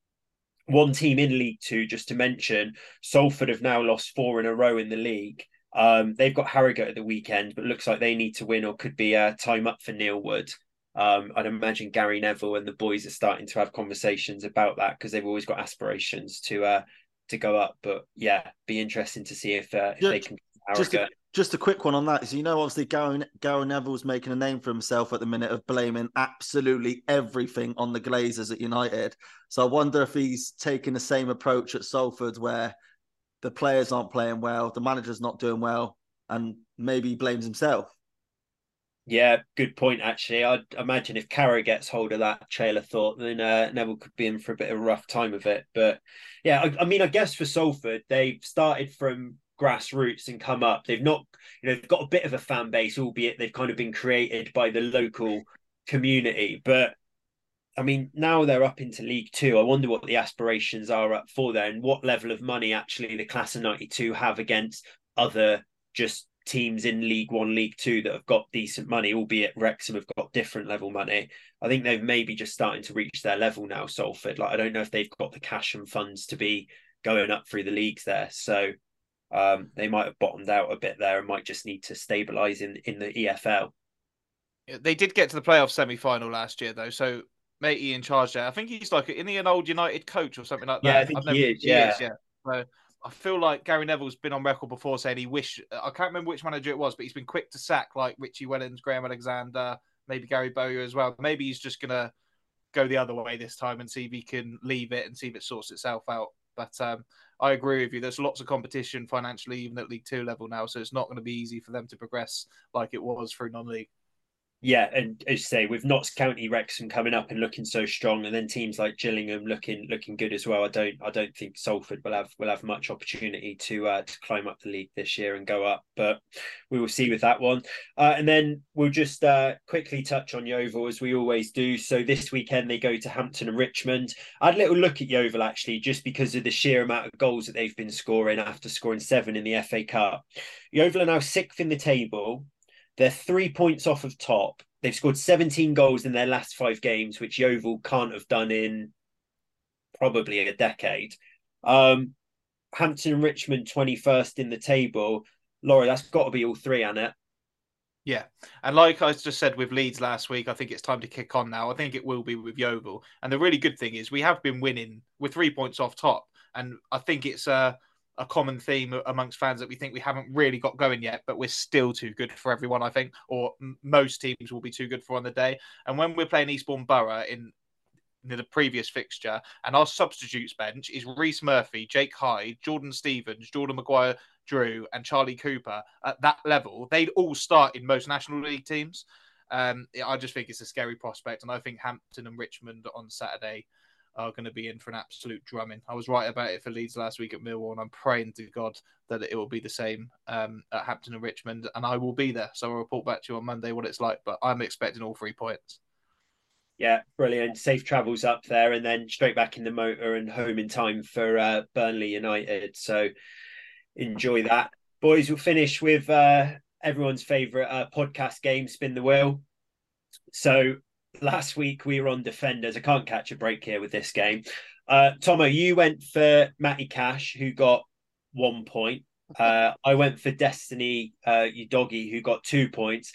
One team in League Two, just to mention, Salford have now lost four in a row in the league. Um, they've got Harrogate at the weekend, but looks like they need to win or could be a time up for Neil Wood. Um, I'd imagine Gary Neville and the boys are starting to have conversations about that because they've always got aspirations to uh, to go up. But yeah, be interesting to see if, uh, if they can. Just a, just a quick one on that. So you know, obviously, Gary, Gary Neville's making a name for himself at the minute of blaming absolutely everything on the Glazers at United. So I wonder if he's taking the same approach at Salford, where the players aren't playing well, the manager's not doing well, and maybe he blames himself. Yeah, good point. Actually, I'd imagine if Carra gets hold of that trail of thought, then uh, Neville could be in for a bit of a rough time of it. But yeah, I, I mean, I guess for Salford, they've started from grassroots and come up. They've not, you know, they've got a bit of a fan base, albeit they've kind of been created by the local community. But I mean, now they're up into League Two. I wonder what the aspirations are up for there and what level of money actually the class of 92 have against other just teams in League One, League Two that have got decent money, albeit Wrexham have got different level money. I think they've maybe just starting to reach their level now, Salford. Like I don't know if they've got the cash and funds to be going up through the leagues there. So um, they might have bottomed out a bit there and might just need to stabilise in, in the EFL. They did get to the playoff semi final last year though, so matey in charge there. I think he's like in an old United coach or something like that. Yeah, I think I've he never- is, yeah. yeah. So I feel like Gary Neville's been on record before saying he wish I can't remember which manager it was, but he's been quick to sack like Richie Wellens, Graham Alexander, maybe Gary Bowyer as well. Maybe he's just gonna go the other way this time and see if he can leave it and see if it sorts itself out. But um, I agree with you. There's lots of competition financially, even at League Two level now, so it's not going to be easy for them to progress like it was through non-league. Yeah, and as you say, with Notts County Wrexham coming up and looking so strong, and then teams like Gillingham looking looking good as well. I don't I don't think Salford will have will have much opportunity to uh, to climb up the league this year and go up, but we will see with that one. Uh, and then we'll just uh, quickly touch on Yeovil as we always do. So this weekend they go to Hampton and Richmond. I had a little look at Yeovil actually, just because of the sheer amount of goals that they've been scoring after scoring seven in the FA Cup. Yeovil are now sixth in the table. They're three points off of top. They've scored 17 goals in their last five games, which Yeovil can't have done in probably a decade. Um, Hampton and Richmond 21st in the table. Lawro, that's got to be all three, Annette. Yeah, and like I just said with Leeds last week, I think it's time to kick on now. I think it will be with Yeovil, and the really good thing is we have been winning with three points off top, and I think it's a a common theme amongst fans that we think we haven't really got going yet, but we're still too good for everyone. I think, or m- most teams will be too good for on the day. And when we're playing Eastbourne Borough in the previous fixture, and our substitutes bench is Rhys Murphy, Jake Hyde, Jordan Stevens, Jordan Maguire, Drew, and Charlie Cooper at that level, they'd all start in most National League teams. Um, I just think it's a scary prospect, and I think Hampton and Richmond on Saturday are going to be in for an absolute drumming. I was right about it for Leeds last week at Millwall, and I'm praying to God that it will be the same um, at Hampton and Richmond, and I will be there. So I'll report back to you on Monday what it's like, but I'm expecting all three points. Yeah, brilliant. Safe travels up there and then straight back in the motor and home in time for uh, Burnley United. So enjoy that. Boys, we'll finish with uh, everyone's favourite uh, podcast game, Spin the Wheel. So last week we were on Defenders. I can't catch a break here with this game. Uh, Tommo, you went for Matty Cash, who got one point. Uh, I went for Destiny uh, Udogie, who got two points.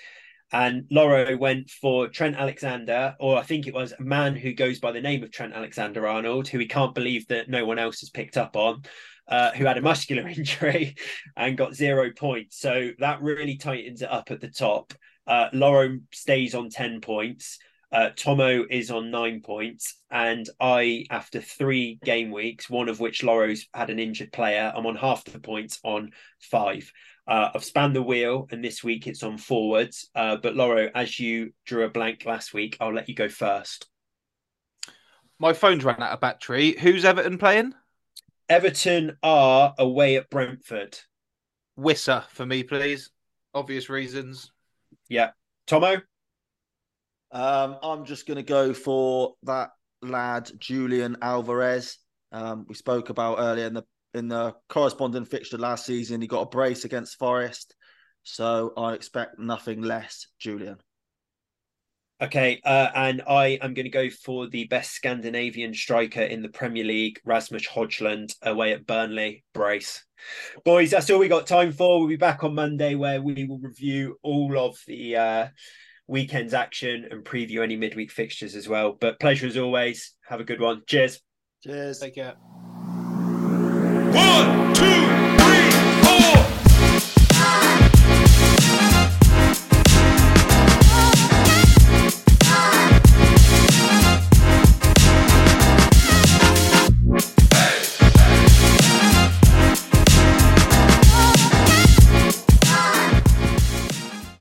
And Lawro went for Trent Alexander, or I think it was a man who goes by the name of Trent Alexander Arnold, who he can't believe that no one else has picked up on, uh, who had a muscular injury and got zero points. So that really tightens it up at the top. Uh, Lawro stays on 10 points. Uh, Tommo is on nine points, and I, after three game weeks, one of which Lawro's had an injured player, I'm on half the points on five. Uh, I've spanned the wheel, and this week it's on forwards. Uh, but Loro, as you drew a blank last week, I'll let you go first. My phone's ran out of battery. Who's Everton playing? Everton are away at Brentford. Wissa for me, please. Obvious reasons. Yeah. Tommo? Um, I'm just going to go for that lad, Julian Alvarez. Um, we spoke about earlier in the in the corresponding fixture last season. He got a brace against Forest, so I expect nothing less, Julian. Okay, uh, and I am going to go for the best Scandinavian striker in the Premier League, Rasmus Højlund, away at Burnley. Brace. Boys, that's all we got time for. We'll be back on Monday where we will review all of the uh, weekend's action and preview any midweek fixtures as well. But pleasure as always. Have a good one. Cheers. Cheers. Take care. One, two,